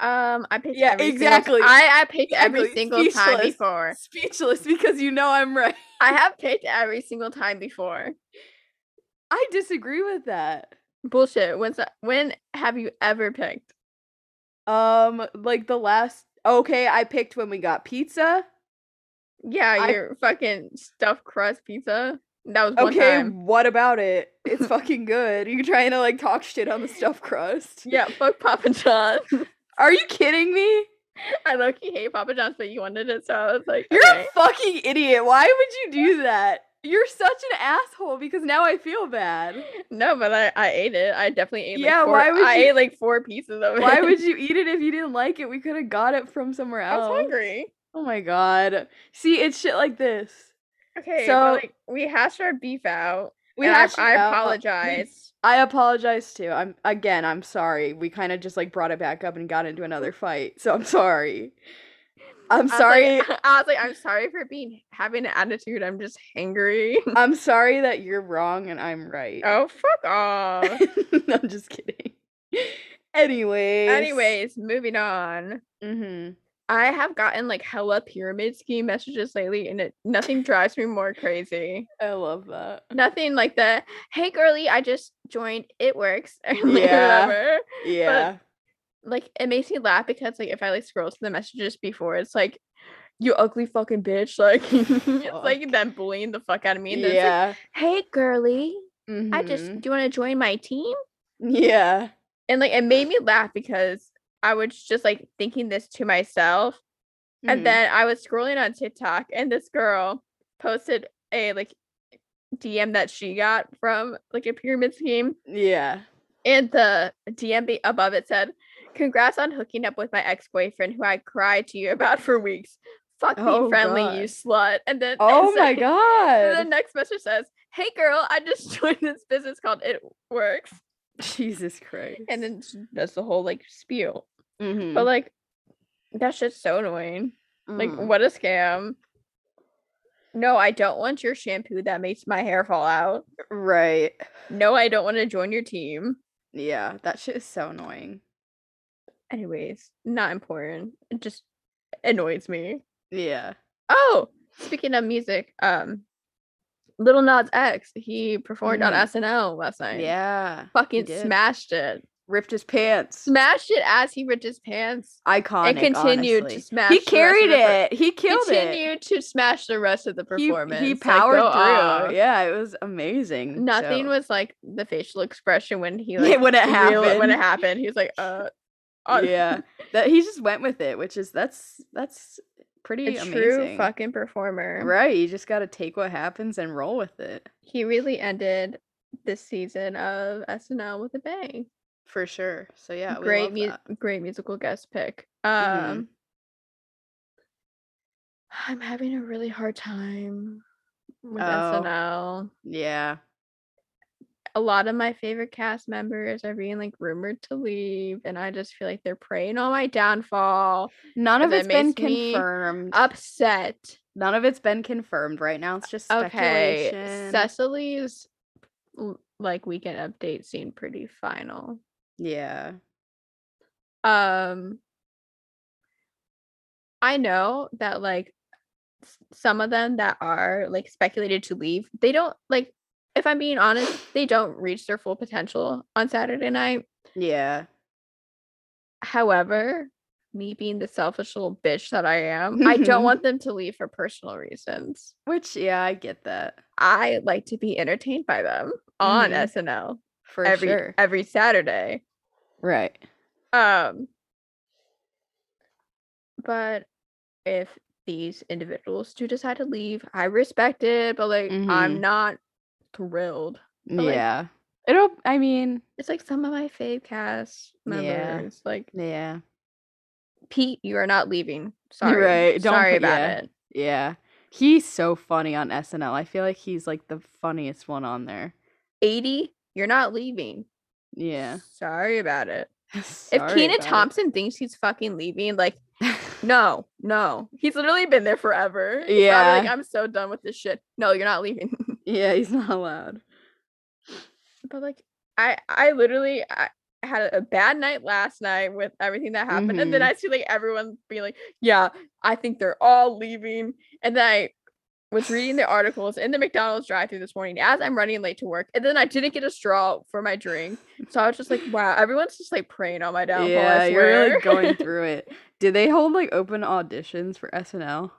Um, I picked. Yeah, every single- exactly. I I picked every Exactly. single time before. Speechless because you know I'm right. I have picked every single time before. I disagree with that. Bullshit. When's that, when have you ever picked? Um, like the last. Okay, I picked when we got pizza. Yeah, I- your fucking stuffed crust pizza. That was one Okay, time. what about it? It's fucking good. You're trying to like talk shit on the stuffed crust? Yeah, fuck Papa John's. Are you kidding me? I low key hate Papa John's, but you wanted it, so I was like, You're okay. a fucking idiot. Why would you do that? You're such an asshole because now I feel bad. no, but I, I ate it. I definitely ate. Yeah, like four, why would I you- ate like four pieces of it. Why would you eat it if you didn't like it? We could have got it from somewhere else. I was hungry. Oh my god. See, it's shit like this. Okay, So- like we hashed our beef out. We and I- hashed I, apologize. I apologize too. I'm again, I'm sorry. We kind of just like brought it back up and got into another fight. So I'm sorry. I'm I was sorry. like- I was like, I'm sorry for being having an attitude. I'm just angry. I'm sorry that you're wrong and I'm right. oh, fuck off. I'm just kidding. Anyways. Anyways, moving on. Mhm. I have gotten like hella pyramid scheme messages lately, and it nothing drives me more crazy. I love that. Nothing like the "Hey girly, I just joined. It works." like, Yeah. whatever. Yeah. Like it makes me laugh because like if I like scroll to the messages before, it's like, "You ugly fucking bitch!" Like it's like them bullying the fuck out of me. And it's like, yeah. "Hey girly, I just Mhm. do you want to join my team?" Yeah. And like it made me laugh because I was just like thinking this to myself. Mhm. And then I was scrolling on TikTok and this girl posted a like DM that she got from like a pyramid scheme. Yeah. And the DM above it said, Congrats on hooking up with my ex boyfriend who I cried to you about for weeks. Fuck me Oh, friendly, God. you slut. And then Oh my and the next message says, Hey girl, I just joined this business called It Works. Jesus Christ. And then does the whole like spiel. Mhm. But like that shit's so annoying. Like, Mhm. what a scam. No, I don't want your shampoo that makes my hair fall out. right. No, I don't want to join your team. Yeah, that shit is so annoying. Anyways, not important. It just annoys me. Yeah. Oh, speaking of music, um, Lil Nas X, he performed on Mhm. SNL last night. Yeah. Fucking smashed it. ripped his pants. Smashed it as he ripped his pants. Iconic. and continued honestly. to smash. He the rest of carried per- it. He killed it. continued to smash the rest of the performance. he Like, powered go through. off. Yeah, it was amazing. Nothing So- was like the facial expression when he like when it happened. When it happened, he was like, uh, uh, yeah, that he just went with it, which is that's that's pretty a amazing. true fucking performer. Right, you just got to take what happens and roll with it. He really ended this season of SNL with a bang. For sure. So yeah, great, mu- great musical guest pick. Um, Mhm. I'm having a really hard time with Oh. SNL. Yeah. A lot of my favorite cast members are being like rumored to leave and i just feel like they're preying on my downfall None of it's been confirmed. upset None of it's been confirmed right now. It's just speculation. okay cecily's like weekend update seemed pretty final yeah. um i know that like some of them that are like speculated to leave they don't like if i'm being honest they don't reach their full potential on saturday night Yeah. However, me being the selfish little bitch that I am, I don't want them to leave for personal reasons. Which yeah, I get that. I like to be entertained by them on Mhm. SNL For every sure. every Saturday. Right. Um but if these individuals do decide to leave, I respect it, but like Mhm. I'm not thrilled. But, like- yeah. It'll I mean, It's like some of my fave cast members. Yeah. Like yeah. Pete, you are not leaving. Sorry. right, don't Sorry about yeah. it. Yeah. He's so funny on SNL. I feel like he's like the funniest one on there. Aidy, you're not leaving. Yeah. Sorry about it. if Sorry Kenan about it. Thompson thinks he's fucking leaving, like, no, no. He's literally been there forever. Yeah. like, I'm so done with this shit. No, you're not leaving. yeah, he's not allowed. but like, I I literally I had a bad night last night with everything that happened. And then Mhm. I see like everyone being like, yeah, I think they're all leaving. And then I was reading the articles in the McDonald's drive through this morning as I'm running late to work. And then I didn't get a straw for my drink. So I was just like, wow, everyone's just like praying on my downfall. yeah, you're really like going through it. Did they hold like open auditions for SNL?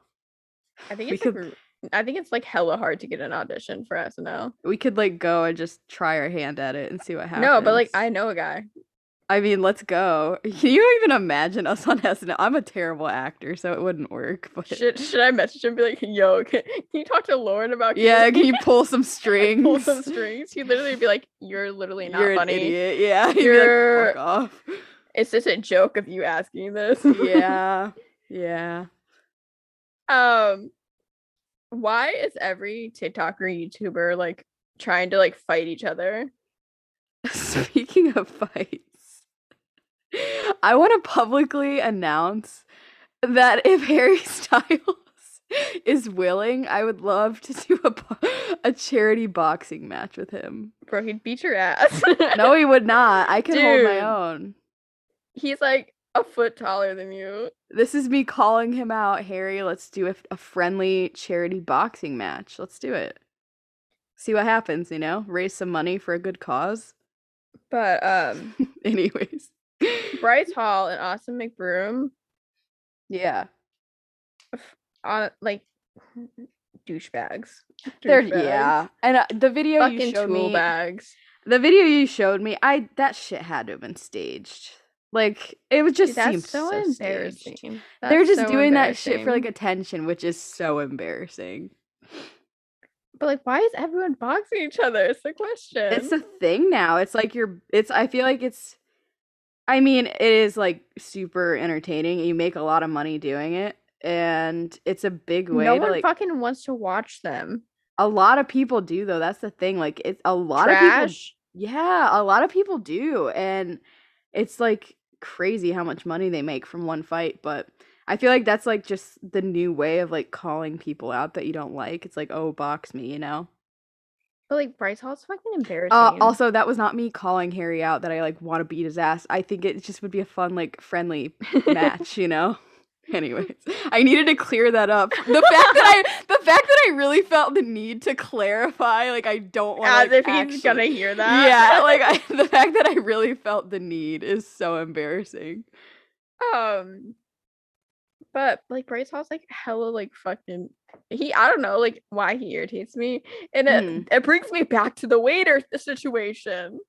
I think it's like, could- r- I think it's like hella hard to get an audition for SNL. We could like go and just try our hand at it and see what happens. No, but like I know a guy. I mean, let's go. Can you even imagine us on SNL? I'm a terrible actor, so it wouldn't work. But Should should I message him and be like, yo, can, can you talk to Lorne about yeah, can you pull some strings? pull some strings? He'd literally be like, You're literally not You're funny. an idiot. Yeah, he'd You're- like, fuck off. It's just a joke of you asking this. yeah, yeah. um why is every TikToker or YouTuber like trying to like fight each other? Speaking of fights, I want to publicly announce that if Harry Styles is willing, I would love to do a, a charity boxing match with him. Bro, he'd beat your ass. No, he would not. I can hold my own. He's like a foot taller than you. This is me calling him out. Harry, let's do a, a friendly charity boxing match. Let's do it. See what happens, you know? Raise some money for a good cause. But um Anyways. Bryce Hall and Austin McBroom Yeah. on like douchebags. They're yeah. And uh, the video you showed me bags. the video you showed me, I that shit had to have been staged. Like it would just Dude, seem that's so, staged. embarrassing. They're just so doing that shit for like attention, which is so embarrassing. But like, why is everyone boxing each other? It's the question. It's a thing now. It's like you're it's I feel like it's I mean, it is like super entertaining. You make a lot of money doing it and it's a big way no to one like fucking wants to watch them. a lot of people do though. That's the thing. Like it's a lot of people Trash. Yeah, a lot of people do. And it's like crazy how much money they make from one fight. But I feel like that's like just the new way of like calling people out that you don't like. It's like, oh, box me, you know? But like Bryce Hall's fucking embarrassing. Uh, also, that was not me calling Harry out that I like want to beat his ass. I think it just would be a fun, like, friendly match, you know? Anyways, I needed to clear that up. The fact that I the fact that I really felt the need to clarify, like I don't want to. As like, if he's gonna hear that. Yeah, like I, the fact that I really felt the need is so embarrassing. um but like Bryce Hall's like hella like fucking he I don't know like why he irritates me. And it, Mhm. it brings me back to the waiter situation.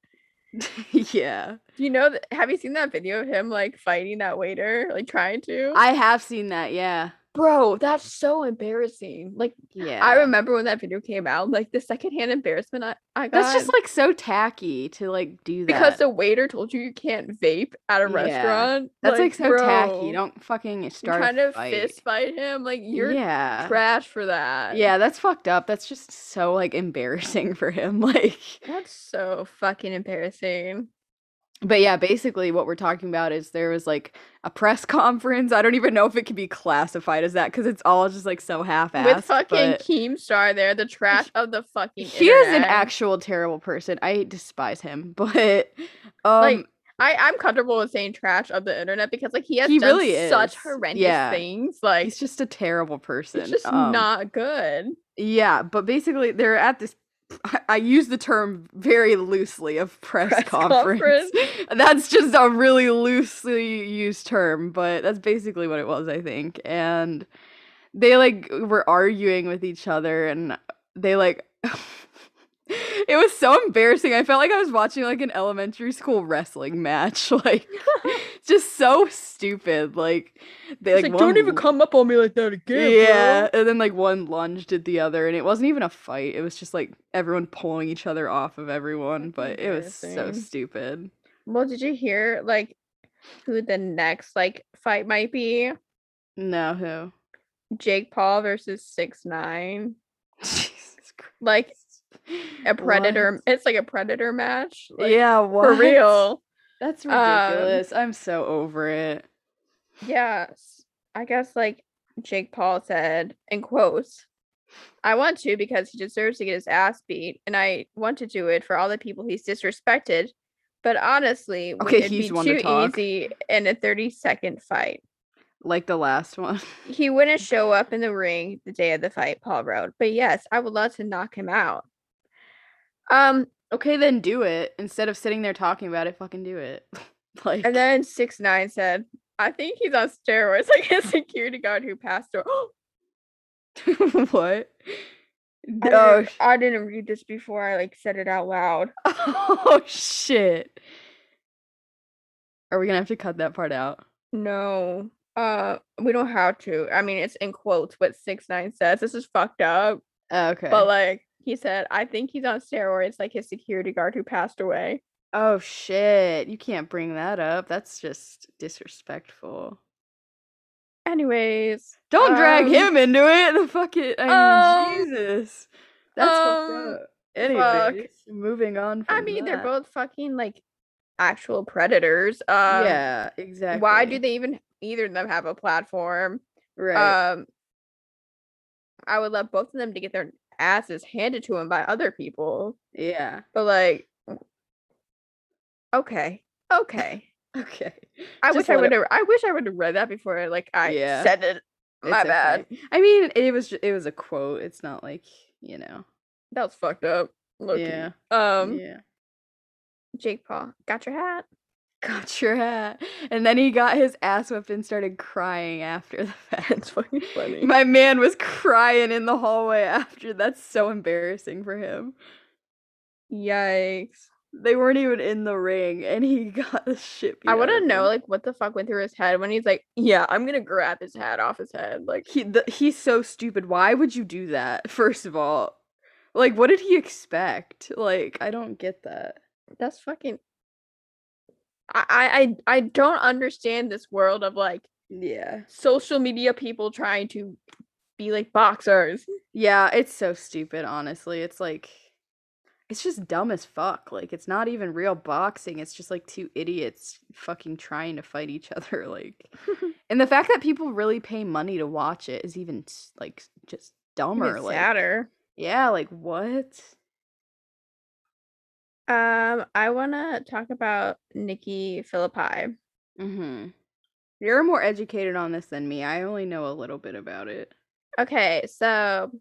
yeah. Do you know that have you seen that video of him like fighting that waiter? Like trying to? I have seen that, yeah. Bro, that's so embarrassing. Like Yeah. I remember when that video came out, like the secondhand embarrassment I, I got. That's just like so tacky to like do that. because the waiter told you you can't vape at a Yeah. restaurant. That's like, so tacky. bro, Don't fucking start trying to fight. fist fight him. Like you're yeah. trash for that. Yeah, that's fucked up. That's just so like embarrassing for him. Like That's so fucking embarrassing. But yeah, basically what we're talking about is there was like a press conference. I don't even know if it can be classified as that because it's all just like so half-assed. With fucking but Keemstar there, the trash of the fucking he is an actual terrible person. I despise him, but um Like, I, I'm comfortable with saying trash of the internet because like he has He done really such horrendous Yeah. things. Like he's just a terrible person. it's just Um, not good. Yeah, but basically they're at this. I- use the term very loosely of press, Press conference. conference. that's just a really loosely used term, but that's basically what it was, I think. And they like were arguing with each other, and they like. It was so embarrassing. I felt like I was watching like an elementary school wrestling match. Like, just so stupid. Like, they like, like, don't even come up on me like that again. yeah, bro." and then like one lunged at the other, and it wasn't even a fight. It was just like everyone pulling each other off of everyone, but it was so stupid. Well, did you hear like who the next like fight might be? No, who? Jake Paul versus six nine. Jesus Christ. Like a predator. What? It's like a predator match. Like, yeah, what? for real. That's Um, ridiculous. I'm so over it. Yes. I guess like Jake Paul said in quotes, I want to because he deserves to get his ass beat, and I want to do it for all the people he's disrespected. But honestly, Okay, it'd he's be to too talk. easy in a 30 second fight. Like the last one. He wouldn't show up in the ring the day of the fight, Paul wrote. But yes, I would love to knock him out. Um, Okay, then do it. Instead of sitting there talking about it, fucking do it. like and then six nine said, I think he's on steroids, like his security guard who passed away. what? I Oh, didn't, I didn't read this before I like said it out loud. oh shit. Are we gonna have to cut that part out? No. Uh we don't have to. I mean it's in quotes what six nine says. This is fucked up. Okay. But like he said, I think he's on steroids like his security guard who passed away. oh shit. You can't bring that up. That's just disrespectful. Anyways. Don't drag um, him into it. The fuck it. I mean, um, Jesus. That's um, fucked up. Anyways, moving on from I mean they're both fucking like actual predators. Um yeah, exactly. why do they even either of them have a platform? Right. Um I would love both of them to get their asses handed to him by other people. yeah. But like okay. Okay. Okay. I Just wish I would have I wish I would have read that before like I Yeah. said it. My It's bad. okay. I mean, it was it was a quote. It's not like you know. That was fucked up. low-key. Yeah. Um yeah. Jake Paul, got your hat? Got your hat, and then he got his ass whipped and started crying after the fact. That's fucking funny. My man was crying in the hallway after. That's so embarrassing for him. Yikes. They weren't even in the ring, and he got the shit. beat I want to know like what the fuck went through his head when he's like, "Yeah, I'm gonna grab his hat off his head." Like, he the, he's so stupid. Why would you do that? First of all, like, what did he expect? Like, I don't get that. that's fucking. I I I don't understand this world of like Yeah, social media people trying to be like boxers. yeah, it's so stupid. Honestly, it's like. It's just dumb as fuck. Like it's not even real boxing. It's just like two idiots fucking trying to fight each other. Like, and the fact that people really pay money to watch it is even like just dumber. Like, sadder. yeah, like what? Um, I want to talk about Nikki Phillippi. Mm-hmm. You're more educated on this than me. I only know a little bit about it. Okay, so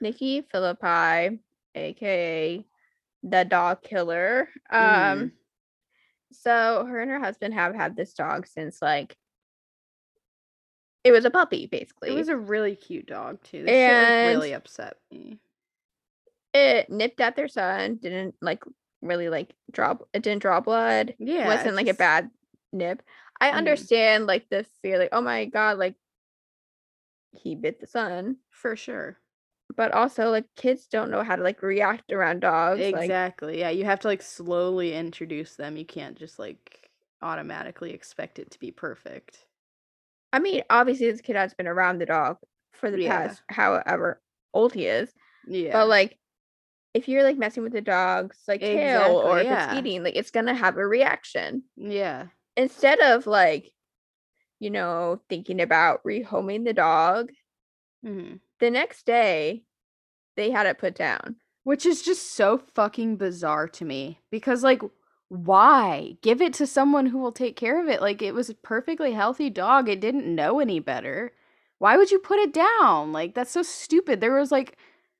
Nikki Phillippi, aka the dog killer. Um Mhm. so her and her husband have had this dog since like it was a puppy basically. It was a really cute dog too. This shit like And- really upset me. it nipped at their son, didn't like really like drop it didn't draw blood. Yeah, wasn't like a bad nip. I Mhm. understand like the fear, like, oh my god, like he bit the son. for sure. But also like kids don't know how to like react around dogs. Like Exactly. yeah, you have to like slowly introduce them. You can't just like automatically expect it to be perfect. I mean, obviously this kid has been around the dog for the Yeah. past however old he is. Yeah. But like if you're like messing with the dog's like tail Exactly, or if it's eating, like it's gonna have a reaction. yeah. Instead of like, you know, thinking about rehoming the dog, hmm the next day they had it put down. Which is just so fucking bizarre to me because like why? Give it to someone who will take care of it. Like it was a perfectly healthy dog. It didn't know any better. Why would you put it down? Like that's so stupid. There was like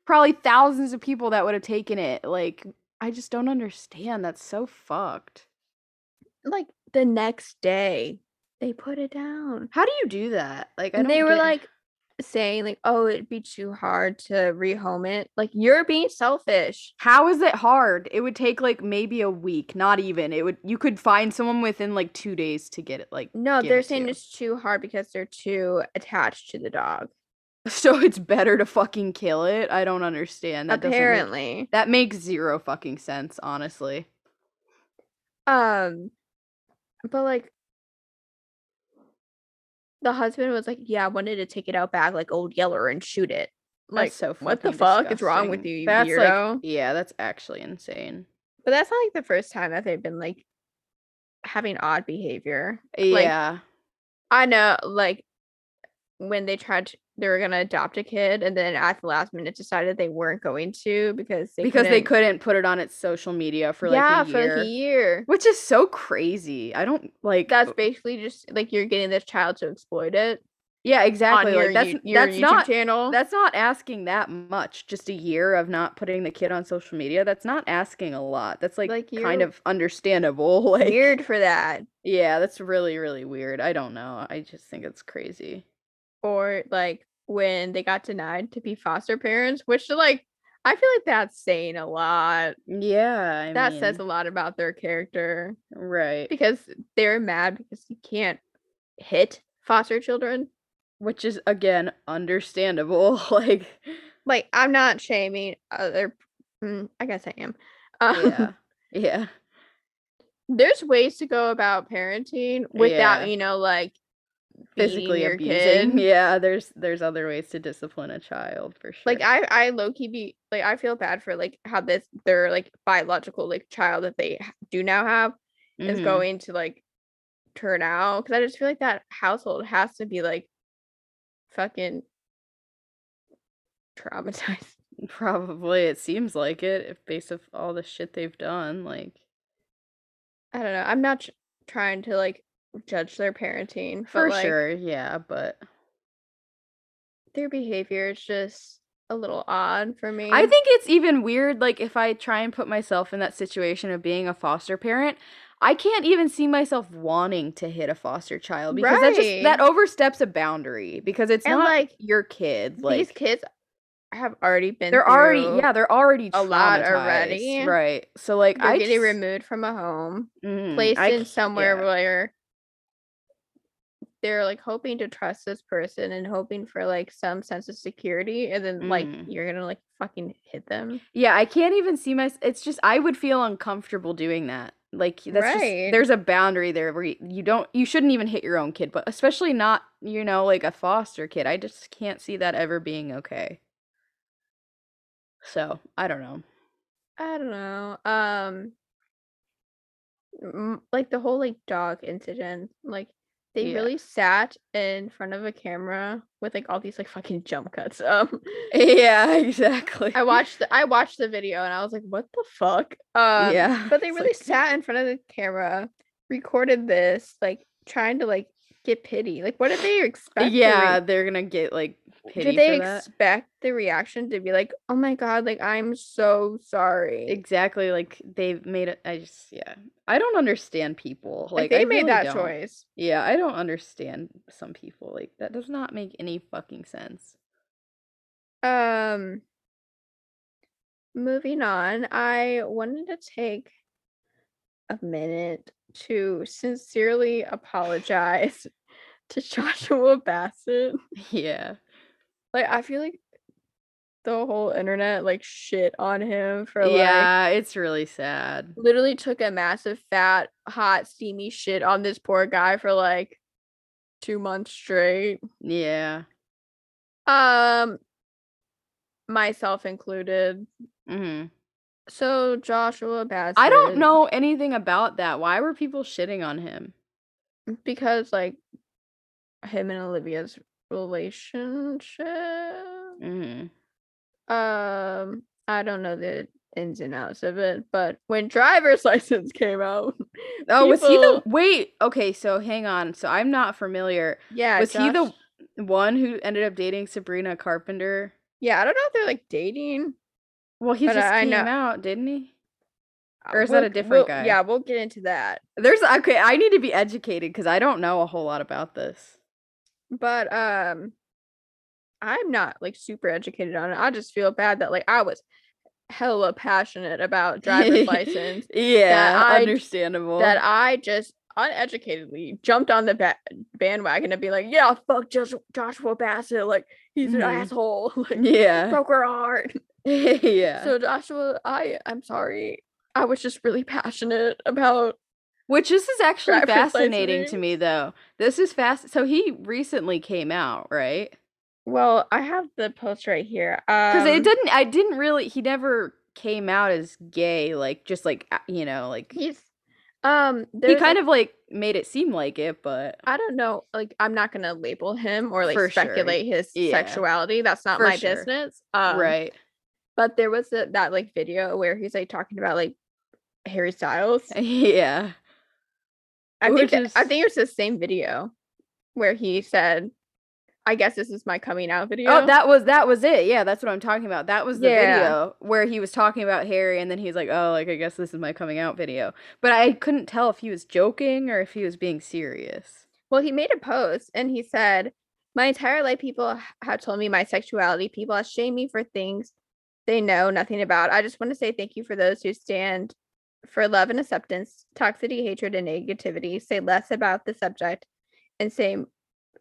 probably thousands of people that would have taken it. Like I just don't understand. That's so fucked. Like the next day they put it down. How do you do that? Like I they were get- like saying like, "Oh, it'd be too hard to rehome it." Like you're being selfish. How is it hard? It would take like maybe a week, not even. It would you could find someone within like 2 days to get it like No, they're to saying you. it's too hard because they're too attached to the dog. So it's better to fucking kill it? I don't understand. That doesn't make- Apparently. that makes zero fucking sense, honestly. Um but like the husband was like, "Yeah, I wanted to take it out back like old Yeller and shoot it." Like, That's so what the fuck is wrong with you, you That's weirdo? like yeah, that's actually insane. But that's not like the first time that they've been like having odd behavior. Like, yeah. I know, like when they tried, to, they were gonna adopt a kid, and then at the last minute decided they weren't going to because they because they couldn't- couldn't put it on its social media for like yeah a for year. like a year. Which is so crazy. I don't like That's basically just like you're getting this child to exploit it Yeah, exactly. on your, Like that's You- your that's YouTube not channel. That's not asking that much. Just a year of not putting the kid on social media. That's not asking a lot. That's like, Like, kind of understandable. Like weird for that. Yeah, that's really really weird. I don't know. I just think it's crazy. Or like when they got denied to be foster parents, which like I feel like that's saying a lot. Yeah, I that mean, says a lot about their character right. because they're mad because you can't hit foster children. Which is again understandable. like Like I'm not shaming other. Mm, I guess I am. Um, yeah. Yeah. there's ways to go about parenting without Yeah. you know like Physically abusing. kid. Yeah, there's there's other ways to discipline a child for sure. Like I I low key be like I feel bad for like how this their like biological like child that they do now have is Mhm. going to like turn out because I just feel like that household has to be like fucking traumatized. Probably it seems like it if based of all the shit they've done. Like I don't know. I'm not tr- trying to like judge their parenting but, for like, sure, yeah, but Their behavior is just a little odd for me. I think it's even weird like if I try and put myself in that situation of being a foster parent, I can't even see myself wanting to hit a foster child because that just that oversteps a boundary because it's And, not like, your kid. these kids have already been they're already yeah, they're already a lot already. Right. So like I getting just, removed from a home, mm, placed I in somewhere yeah. where they're like hoping to trust this person and hoping for like some sense of security, and then like Mhm. you're gonna like fucking hit them. Yeah, I can't even see my. It's just I would feel uncomfortable doing that. Like that's Right. just there's a boundary there where you, you don't you shouldn't even hit your own kid, but especially not you know like a foster kid. I just can't see that ever being okay. So I don't know. I don't know. Um, like the whole like dog incident, like they Yeah. really sat in front of a camera with like all these like fucking jump cuts. Um, Yeah, exactly. I watched the I watched the video and I was like, what the fuck? Um, yeah, but they really like- sat in front of the camera, recorded this, like trying to like get pity. Like, what did they expect? Yeah, they're gonna get like pity. Did they expect the reaction to be like, "Oh my god, like I'm so sorry"? Exactly. Like they've made it. I just yeah. I don't understand people. Like, Like, they I made really that don't. choice. Yeah, I don't understand some people. Like that does not make any fucking sense. Um, moving on, I wanted to take a minute to sincerely apologize to Joshua Bassett. Yeah. Like, I feel like the whole internet like shit on him for like yeah, it's really sad. literally took a massive fat hot steamy shit on this poor guy for like two months straight. Yeah. Um, myself included. hmm So Joshua Bassett. I don't know anything about that. Why were people shitting on him? because like him and Olivia's relationship. hmm Um, I don't know the ins and outs of it, but when driver's license came out, Oh, was he the wait? Okay, so hang on. So I'm not familiar. yeah, was he the one who ended up dating Sabrina Carpenter? Yeah, I don't know if they're like dating. Well, he just I came know- out, didn't he? Uh, Or is that a different we'll- guy? Yeah, we'll get into that. There's okay. I need to be educated because I don't know a whole lot about this. But um I'm not like super educated on it. I just feel bad that like I was hella passionate about driver's license yeah, I- understandable. that I just uneducatedly jumped on the ba- bandwagon to be like, yeah, fuck Josh- Joshua Bassett, like he's an Mhm. asshole, like yeah, broke her heart. yeah. So Joshua, I I'm sorry. I was just really passionate about Which this is actually fascinating to me, though. This is fast. So he recently came out, right? well, I have the post right here. Because Um, it didn't. I didn't really. He never came out as gay. Like just like you know, like he's um he kind a- of like made it seem like it, but I don't know. Like, I'm not gonna label him or like For sure. speculate his Yeah. sexuality. That's not For my sure. business. Um, right. But there was a, that like video where he's like talking about like Harry Styles. Yeah. I think that- I think it was the same video where he said, "I guess this is my coming out oh, video." Oh, that was that was it. Yeah, that's what I'm talking about. That was the Yeah. video where he was talking about Harry, and then he's like, "Oh, like I guess this is my coming out video." But I couldn't tell if he was joking or if he was being serious. Well, he made a post and he said, My entire life, people have told me my sexuality. People have shamed me for things they know nothing about. I just want to say thank you for those who stand for love and acceptance, toxicity, hatred, and negativity. Say less about the subject and say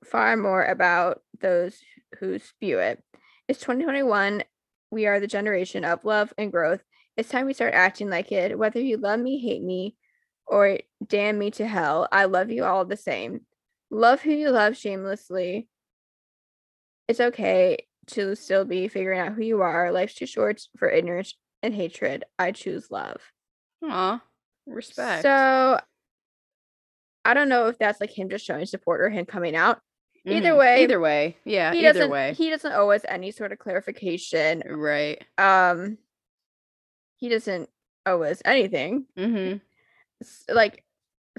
far more about those who spew it. It's 2021. We are the generation of love and growth. It's time we start acting like it. Whether you love me, hate me, or damn me to hell, I love you all the same. Love who you love shamelessly. It's okay to still be figuring out who you are. Life's too short for ignorance and hatred. I choose love. Aw, respect. So I don't know if that's like him just showing support or him coming out. either Mhm. way, either way, yeah, he either doesn't way, he doesn't owe us any sort of clarification. right. Um he doesn't owe us anything. Mm-hmm. Like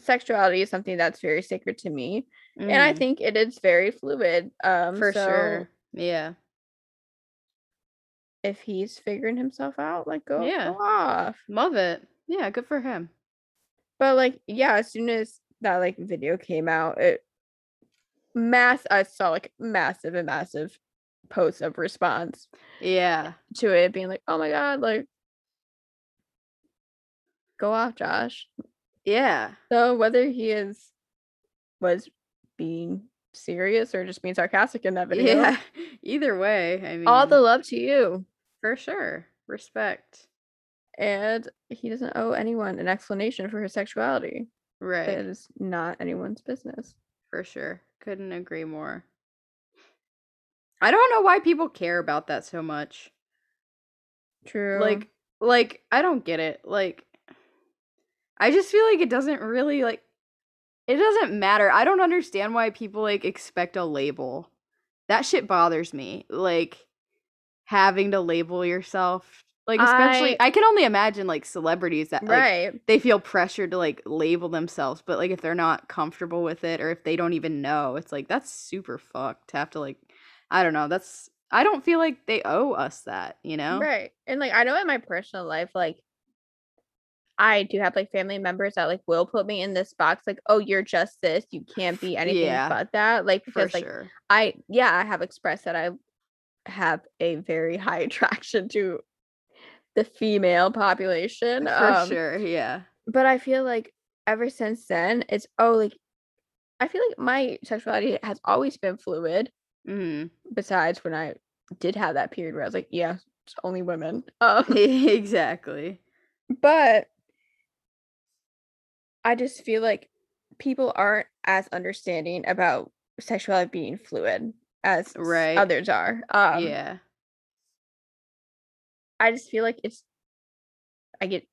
sexuality is something that's very sacred to me. And I think it is very fluid. Um Mm-hmm. for so sure, yeah, if he's figuring himself out, like go, Yeah. go off. love it. Yeah, good for him. But like, yeah, as soon as that like video came out, it mass I saw like massive and massive posts of response Yeah, to it being like, oh my god, like go off, Josh. yeah, So whether he is was being serious or just being sarcastic in that video, yeah. Either way, I mean, all the love to you. for sure, respect. And he doesn't owe anyone an explanation for his sexuality. Right, That is not anyone's business. for sure. Couldn't agree more. I don't know why people care about that so much. True. Like, like I don't get it. Like, I just feel like it doesn't really like. It doesn't matter. I don't understand why people like expect a label. That shit bothers me. Like having to label yourself Like especially I, I, can only imagine like celebrities that like, right. they feel pressured to like label themselves, but like if they're not comfortable with it or if they don't even know, it's like that's super fucked to have to like I don't know, that's I don't feel like they owe us that, you know? Right. And like I know in my personal life, like I do have like family members that like will put me in this box, like, oh, you're just this, you can't be anything yeah, but that. Like because like sure. I yeah, I have expressed that I have a very high attraction to the female population. For um, sure, yeah. But I feel like ever since then, it's oh like I feel like my sexuality has always been fluid. Mm-hmm. Besides when I did have that period where I was like, yeah, it's only women. Um, exactly. But I just feel like people aren't as understanding about sexuality being fluid as right. others are. Um, yeah. I just feel like it's I get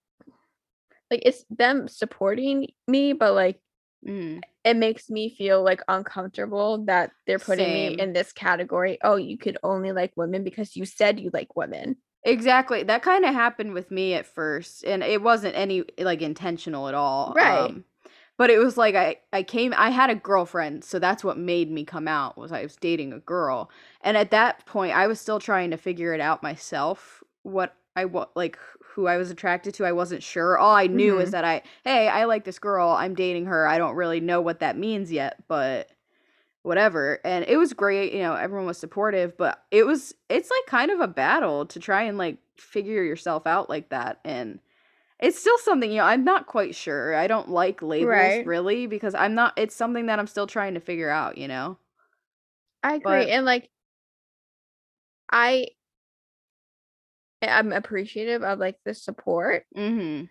like it's them supporting me, but like mm. it makes me feel like uncomfortable that they're putting Same. me in this category. Oh, you could only like women because you said you like women. Exactly. That kind of happened with me at first, and it wasn't any like intentional at all. Right. Um, but it was like I I came I had a girlfriend, so that's what made me come out was I was dating a girl. And at that point I was still trying to figure it out myself what I what like who I was attracted to. I wasn't sure. All I knew mm-hmm. is that I hey, I like this girl. I'm dating her. I don't really know what that means yet, but whatever. And it was great, you know, everyone was supportive, but it was it's like kind of a battle to try and like figure yourself out like that and it's still something, you know, I'm not quite sure. I don't like labels right. really because I'm not it's something that I'm still trying to figure out, you know. I agree. But, and like I I'm appreciative of like the support. hmm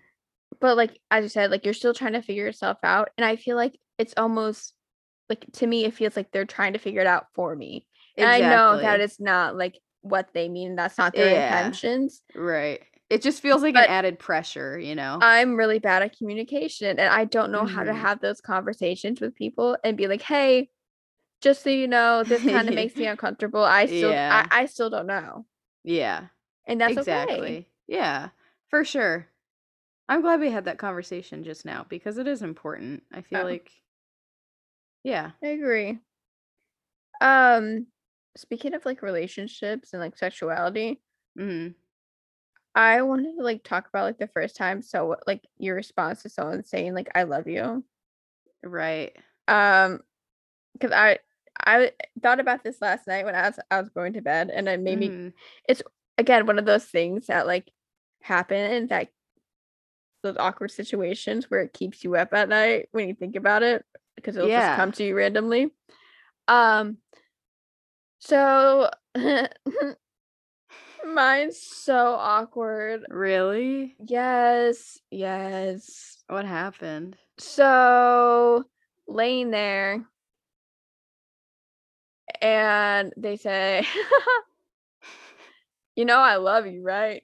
But like as you said, like you're still trying to figure yourself out. And I feel like it's almost like to me, it feels like they're trying to figure it out for me. And. I know that it's not like what they mean. That's not their yeah. intentions. Right. It just feels like but an added pressure, you know. I'm really bad at communication and I don't know mm-hmm. how to mm-hmm. have those conversations with people and be like, "Hey, just so you know, this kind of makes me uncomfortable. I still yeah. I, I still don't know." Yeah. And that's exactly. Okay. Yeah. For sure. I'm glad we had that conversation just now because it is important. I feel oh. like yeah. I agree. Um speaking of like relationships and like sexuality, mm-hmm. I wanted to like talk about like the first time. So like your response to someone saying like I love you. Right. Um because I I thought about this last night when I was I was going to bed and it made mm. me it's again one of those things that like happen that those awkward situations where it keeps you up at night when you think about it because it'll yeah. just come to you randomly. Um so Mine's so awkward. Really? Yes. Yes. What happened? So, laying there, and they say, You know, I love you, right?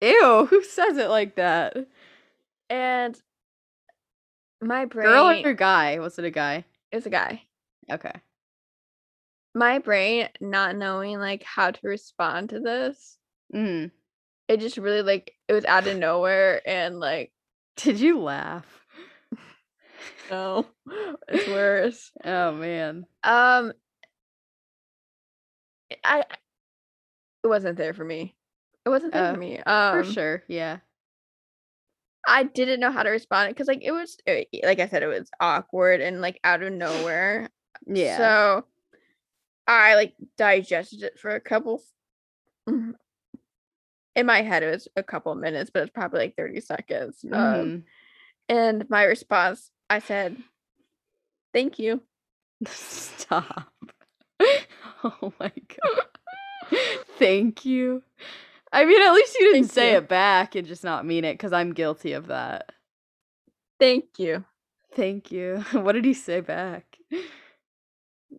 Ew, who says it like that? And my brain. Girl or guy? Was it a guy? It's a guy. Okay my brain not knowing like how to respond to this mm. it just really like it was out of nowhere and like did you laugh no it's worse oh man um i it wasn't there for me it wasn't there uh, for me um for sure yeah I didn't know how to respond because like it was it, like I said it was awkward and like out of nowhere. Yeah. So I like digested it for a couple. Mm-hmm. In my head, it was a couple minutes, but it's probably like 30 seconds. Um, mm-hmm. Um, and my response, I said, Thank you. Stop. oh my God. Thank you. I mean, at least you didn't Thank say you. it back and just not mean it because I'm guilty of that. Thank you. Thank you. What did he say back?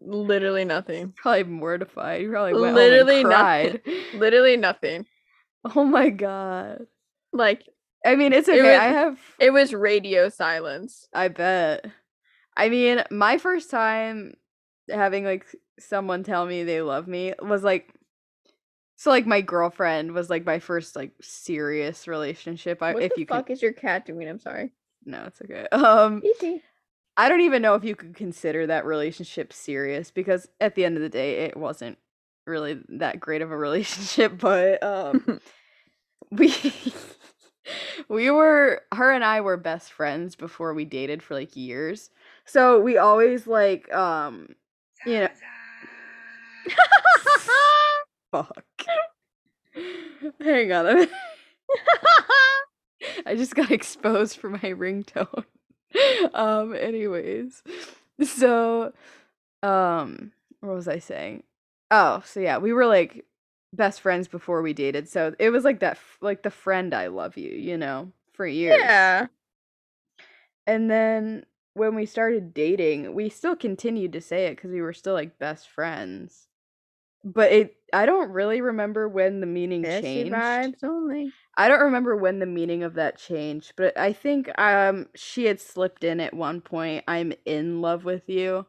Literally nothing. Probably mortified. He probably went literally home and cried. Nothing. Literally nothing. Oh my god. Like I mean, it's okay. It was, I have it was radio silence. I bet. I mean, my first time having like someone tell me they love me was like So like my girlfriend was like my first like serious relationship. I, What if the you fuck could, is your cat doing? I'm sorry. no, it's okay. Um, Easy. I don't even know if you could consider that relationship serious because at the end of the day, it wasn't really that great of a relationship. But um, we we were her and I were best friends before we dated for like years. So we always like um, you know, fuck. Hang on a. I just got exposed for my ringtone. um anyways. So um what was I saying? Oh, so yeah, we were like best friends before we dated. So it was like that like the friend I love you, you know, for years. yeah. And then when we started dating, we still continued to say it cuz we were still like best friends. But it I don't really remember when the meaning changed. vibes only. I don't remember when the meaning of that changed, but I think um she had slipped in at one point, I'm in love with you.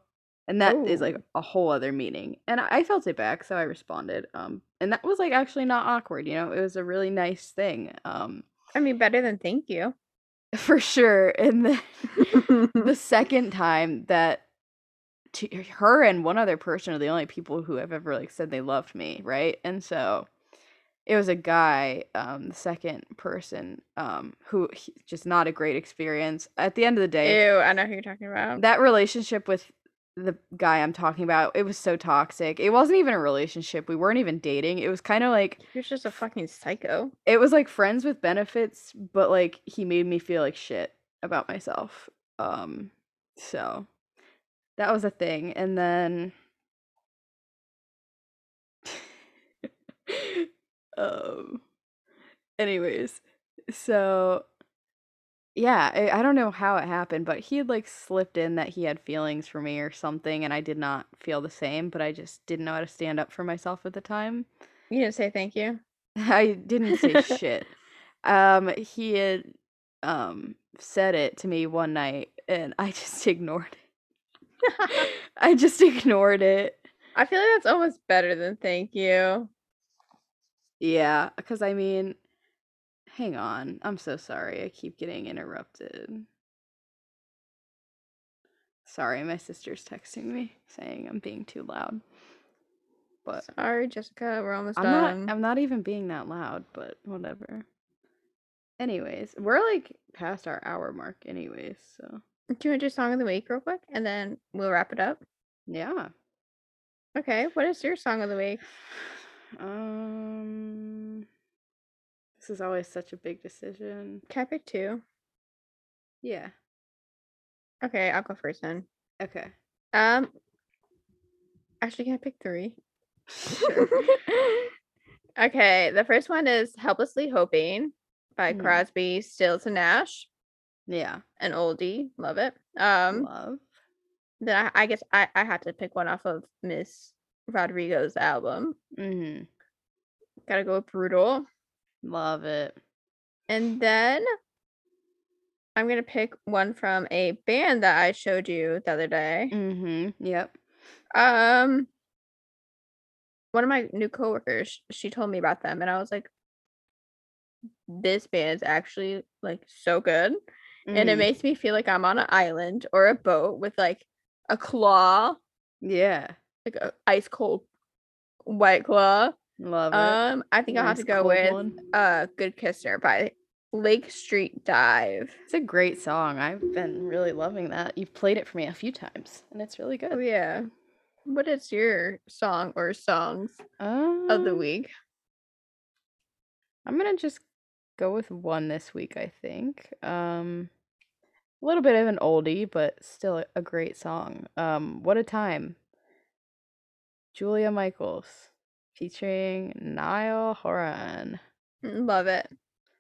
And that is like a whole other meaning. And I I felt it back, so I responded. Um and that was like actually not awkward, you know. It was a really nice thing. Um I mean, better than thank you. for sure. And then the second time that to her and one other person are the only people who have ever like said they loved me, right? And so it was a guy, um, the second person, um, who he, just not a great experience. At the end of the day, Ew, I know who you're talking about. that relationship with the guy I'm talking about, it was so toxic. It wasn't even a relationship. We weren't even dating. It was kind of like You're just a fucking psycho. it was like friends with benefits, but like he made me feel like shit about myself. Um so that was a thing. And then um anyways, so yeah, I, I don't know how it happened, but he had like slipped in that he had feelings for me or something and I did not feel the same, but I just didn't know how to stand up for myself at the time. You didn't say thank you. I didn't say shit. Um, he had um said it to me one night and I just ignored it. I just ignored it. I feel like that's almost better than thank you. Yeah, because I mean, hang on. I'm so sorry. I keep getting interrupted. Sorry, my sister's texting me saying I'm being too loud. But Sorry, Jessica. We're almost I'm done. not I'm not even being that loud, but whatever. Anyways, we're like past our hour mark anyways, so Do you want to do song of the week real quick, and then we'll wrap it up? yeah. Okay. What is your song of the week? Um this is always such a big decision. Can I pick two? Yeah. Okay, I'll go first then. Okay. Um, actually, can I pick three? Sure. okay, the first one is "Helplessly Hoping" by Mhm. Crosby, Stills, and Nash. Yeah. An oldie, love it. Um, Love. then I, I guess I, I had to pick one off of Miss Rodrigo's album. Mm-hmm. Gotta go with "Brutal," Love it. and then I'm gonna pick one from a band that I showed you the other day. Mhm. Yep. Um, one of my new coworkers, she told me about them, and I was like, "This band's actually like so good," and it Mhm. makes me feel like I'm on an island or a boat with like a claw, Yeah. like a ice cold white claw. Love it. Um, I think I'll have to go with one. uh "Good Kisser" by Lake Street Dive. It's a great song. I've been really loving that. You've played it for me a few times, and it's really Oh good. yeah. What is your song or songs of the Um, week? I'm gonna just go with one this week, I think. Um, a little bit of an oldie, but still a- great song. Um, What a Time. Julia Michaels featuring Niall Horan. Mm, Love it.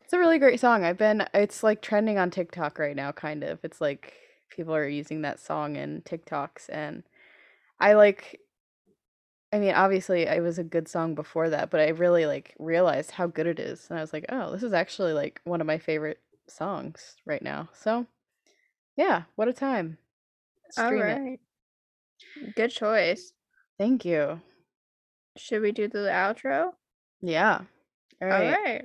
It's a really great song. I've been it's like trending on TikTok right now kind of. It's like people are using that song in TikToks and I like I mean, obviously it was a good song before that, but I really like realized how good it is. And I was like, "Oh, this is actually like one of my favorite songs right now." So, yeah, what a time. All Stream it. right. Good choice. Thank you. Should we do the outro? Yeah. All right.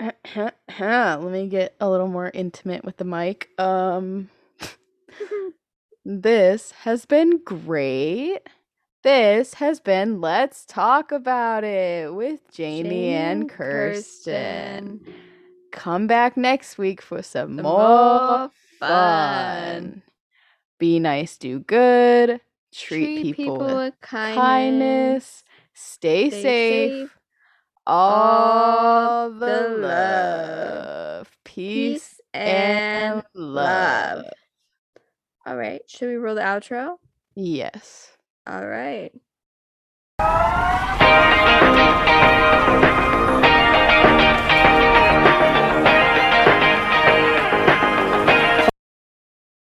All right. Let me get a little more intimate with the mic. Um this has been great. This has been Let's Talk About It with Jamie, Jamie and and Kirsten. Kirsten. Come back next week for some Some more more fun. Be nice, do good, treat, people, with with kindness, kindness. stay, Stay safe. safe. All the love. Peace Peace and and love. love. All right. Should we roll the outro? Yes. All right.